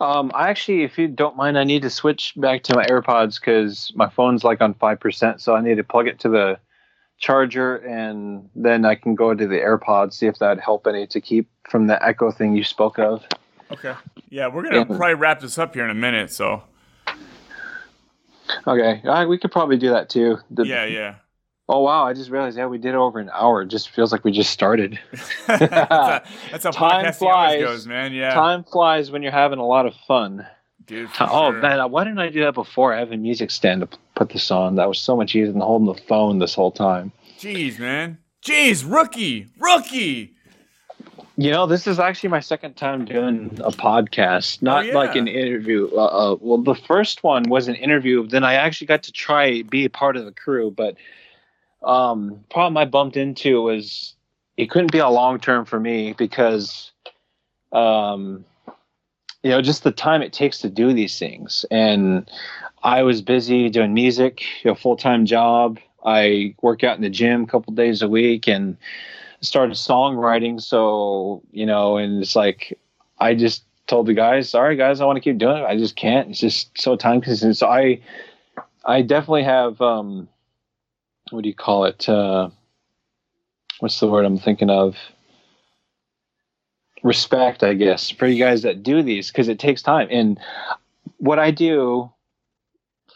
Um, I actually, if you don't mind, I need to switch back to my AirPods because my phone's like on five percent, so I need to plug it to the charger and then I can go to the AirPods see if that'd help any to keep from the echo thing you spoke of. okay. Yeah, we're gonna Yeah. probably wrap this up here in a minute. So Okay, uh, we could probably do that too. The- yeah, yeah. Oh wow! I just realized, yeah, we did over an hour. It just feels like we just started. that's, how, that's how Time flies. goes, man. Yeah, Time flies when you're having a lot of fun. dude. Oh sure. man, why didn't I do that before? I have a music stand to put this on. That was so much easier than holding the phone this whole time. Jeez, man. Jeez, rookie, rookie. You know, this is actually my second time doing a podcast, not yeah. like an interview. Uh, uh, well, the first one was an interview. Then I actually got to try be a part of the crew, but um, problem I bumped into was it couldn't be a long term for me because, um, you know, just the time it takes to do these things, and I was busy doing music, a full time job. I work out in the gym a couple days a week, and started songwriting. So, you know, and it's like, I just told the guys, sorry guys, I want to keep doing it. I just can't. It's just so time consuming. So I, I definitely have, um, what do you call it? Uh, what's the word I'm thinking of? Respect, I guess, for you guys that do these because it takes time. And what I do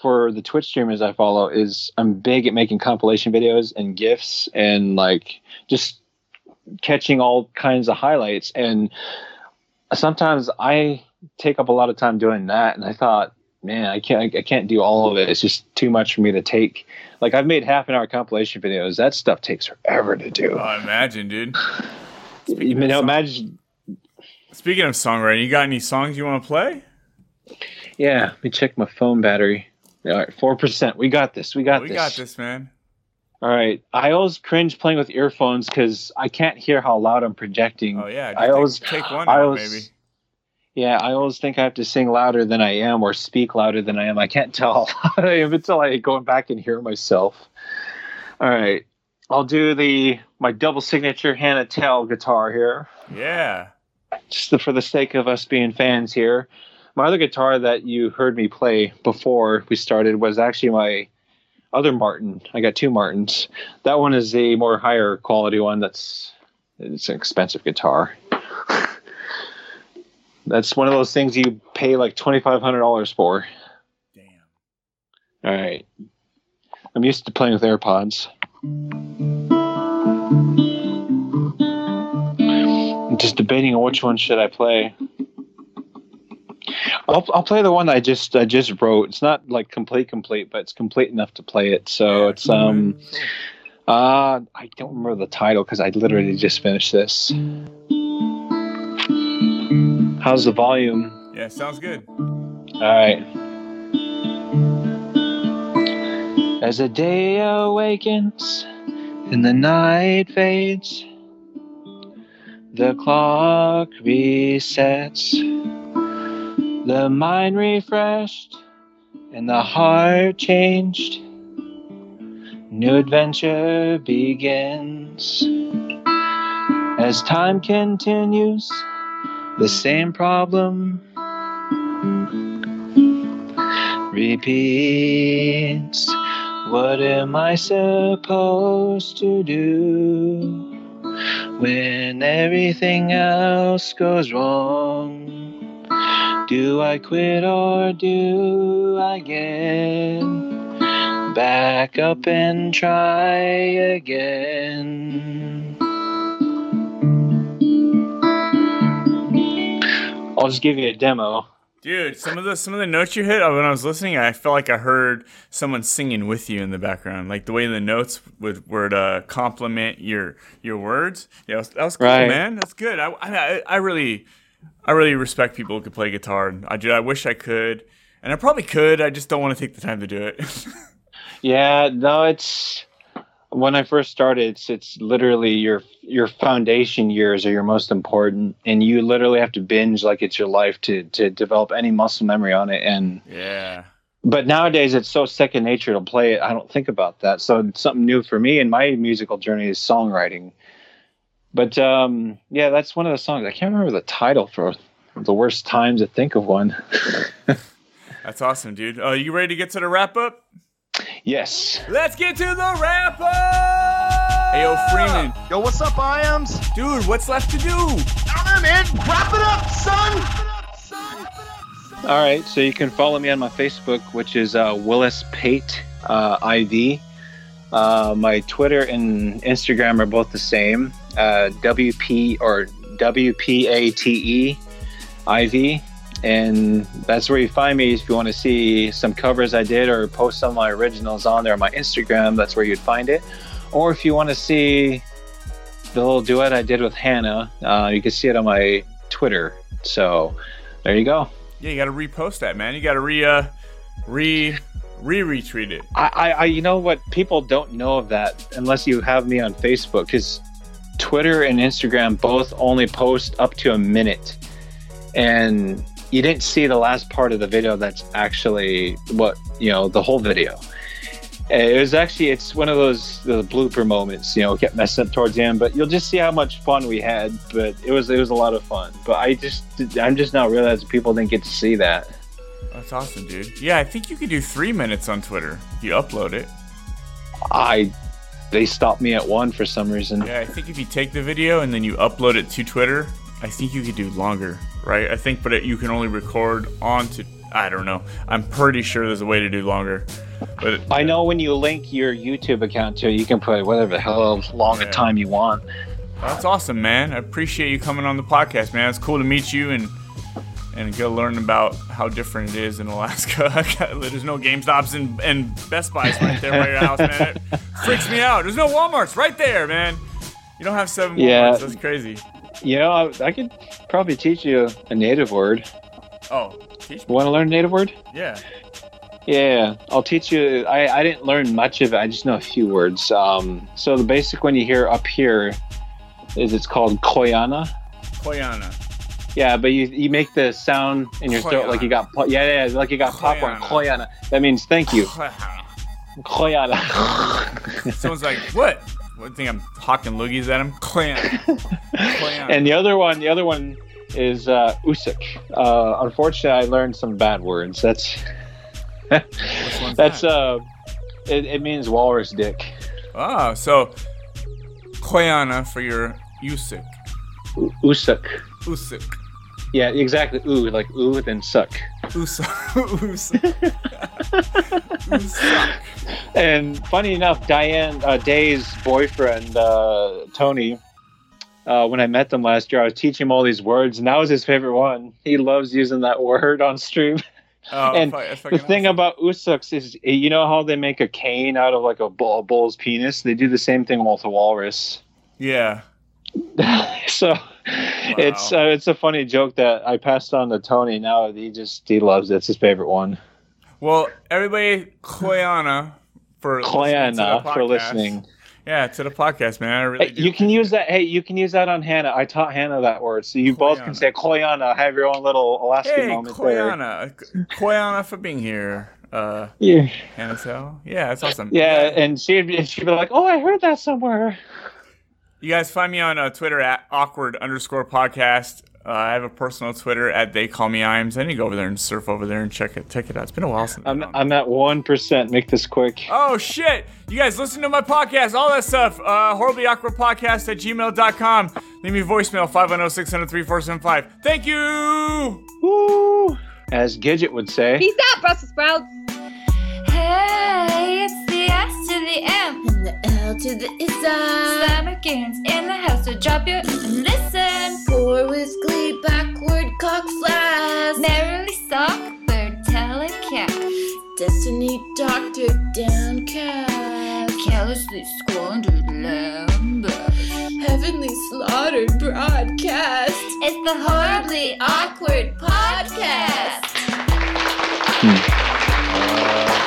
for the Twitch streamers I follow is I'm big at making compilation videos and gifs and like just catching all kinds of highlights and sometimes I take up a lot of time doing that and I thought man I can't I can't do all of it it's just too much for me to take like I've made half an hour compilation videos that stuff takes forever to do Oh, I imagine, dude. you know imagine Speaking of songwriting, you got any songs you want to play? yeah let me check my phone battery all right four percent we got this we got we this We got this, man. All right. I always cringe playing with earphones because I can't hear how loud I'm projecting. Oh yeah, just I take, always take one I out, always, maybe. Yeah, I always think I have to sing louder than I am or speak louder than I am. I can't tell how loud I am until I go back and hear myself. All right. I'll do the my double signature Hannah Tell guitar here. Yeah. Just for the sake of us being fans here. My other guitar that you heard me play before we started was actually my other Martin. I got two Martins. That one is the more higher quality one. That's it's an expensive guitar. That's one of those things you pay like twenty five hundred dollars for. Damn. All right. I'm used to playing with AirPods. I'm just debating which one should I play. I'll, I'll play the one I just I just wrote. It's not like complete complete, but it's complete enough to play it. So it's um uh I don't remember the title because I literally just finished this. How's the volume? Yeah, sounds good. All right. As the day awakens and the night fades, the clock resets, the mind refreshed and the heart changed. New adventure begins. As time continues, the same problem repeats. What am I supposed to do when everything else goes wrong? Do I quit or do I get back up and try again? I'll just give you a demo. Dude, some of the some of the notes you hit uh, when I was listening, I felt like I heard someone singing with you in the background, like the way the notes would would uh, complement your your words. Yeah, that was, that was cool, Right. man. That's good. I, I I really I really respect people who can play guitar. I do. I wish I could, and I probably could. I just don't want to take the time to do it. Yeah, no, it's when I first started. It's it's literally your your foundation years are your most important, and you literally have to binge like it's your life to to develop any muscle memory on it. And yeah. but nowadays it's so second nature to play it. I don't think about that. So it's something new for me in my musical journey is songwriting. But um, yeah, that's one of the songs. I can't remember the title for the worst time to think of one. That's awesome, dude. Are you ready to get to the wrap up? Yes. Let's get to the wrap up. Hey, yo, Freeman. Yo, what's up, Iams? Dude, what's left to do? Down there, man. Wrap it up, son. All right, so you can follow me on my Facebook, which is uh, Willis Pate uh, IV. Uh, my Twitter and Instagram are both the same. Uh, WP or WPATE IV, and that's where you find me if you want to see some covers I did or post some of my originals on there on my Instagram. That's where you'd find it. Or if you want to see the little duet I did with Hannah, uh, you can see it on my Twitter. So there you go. Yeah, you got to repost that, man. You got to re uh, re re retweet it. I, I, I, you know what? People don't know of that unless you have me on Facebook, because Twitter and Instagram both only post up to a minute, and you didn't see the last part of the video. That's actually what you know, the whole video. Uh, It was actually it's one of those the blooper moments, you know, kept messing up towards the end, but you'll just see how much fun we had. But it was it was a lot of fun. But I just I'm just now realizing people didn't get to see that. That's awesome, dude. Yeah, I think you could do three minutes on Twitter if you upload it. I they stopped me at one for some reason. Yeah, I think if you take the video and then you upload it to Twitter, I think you could do longer, right? I think, but it, you can only record onto I don't know. I'm pretty sure there's a way to do longer. But I know when you link your YouTube account to it, you can put whatever the hell long a time you want. That's awesome, man. I appreciate you coming on the podcast, man. It's cool to meet you and and go learn about how different it is in Alaska. There's no GameStops and, and Best Buys right there by your house, man. It freaks me out. There's no WalMarts right there, man. You don't have seven WalMarts. Yeah. That's crazy. You know, I, I could probably teach you a native word. Oh, teach me. Want to learn a native word? Yeah. Yeah, I'll teach you. I, I didn't learn much of it. I just know a few words. Um, so the basic one you hear up here is it's called koyana. Koyana. Yeah, but you you make the sound in your throat like you got po- yeah yeah like you got popcorn. Koyana. That means thank you. Koyana. Someone's like, what? What think I'm hawking loogies at him? Koyana. Koyana. and the other one, the other one is uh, usuk. Uh, unfortunately, I learned some bad words. That's one's that's uh, it, it means walrus dick. Oh, so Koyana for your Usik. U- Usuk. Usik. Yeah, exactly. Ooh, like ooh, then suck. Usa. Usa. Usa. And funny enough, Dayeanne uh, Day's boyfriend uh, Tony. Uh, when I met them last year, I was teaching him all these words, and that was his favorite one. He loves using that word on stream. Oh, and the thing about usuks is, you know how they make a cane out of like a, bull, a bull's penis? They do the same thing with a walrus. Yeah. so it's uh, it's a funny joke that I passed on to Tony. Now he just he loves it. It's his favorite one. Well, everybody, Koyana for listening Koyana for listening. Yeah, to the podcast, man. I really Hey, you can use that. Hey, you can use that on Hannah. I taught Hannah that word, so you both can say Koyana. Have your own little Alaskan Hey, moment there. Koyana. Koyana for being here. Uh, Yeah. Hannah Tell. Yeah, that's awesome. Yeah, and she'd be, she'd be like, "Oh, I heard that somewhere." You guys find me on uh, Twitter at awkward underscore podcast. Uh, I have a personal Twitter at they call me Iams. I need to go over there and surf over there and check it check it out. It's been a while since. I'm I'm at one percent. Make this quick. Oh shit! You guys listen to my podcast, all that stuff. Uh, horribly awkward podcast at gmail.com. Leave me a voicemail 510-600-3475. Thank you. Woo! As Gidget would say. Peace out, Brussels sprouts. Hey, it's the S to the M and to the Isa. Slammerkins in the house, so drop your and listen. Pour with glee, backward cock flash. Merrily sock, bird telling cat. Destiny doctor downcast. Carelessly squandered lamb. Heavenly slaughtered broadcast. It's the horribly awkward podcast.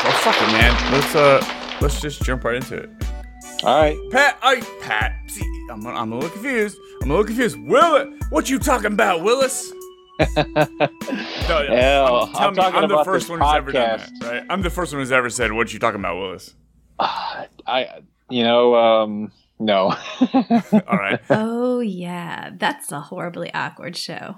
Oh fuck it, man. Let's uh, let's just jump right into it. All right. Pat, I Pat. See, I'm, I'm a little confused. I'm a little confused. Will, what you talking about, Willis? No, Hell, tell I'm me, talking I'm the about first this one who's ever done that, right? I'm the first one who's ever said, "What you talking about, Willis?" I, you know, um, no. All right. Oh, yeah. That's a horribly awkward show.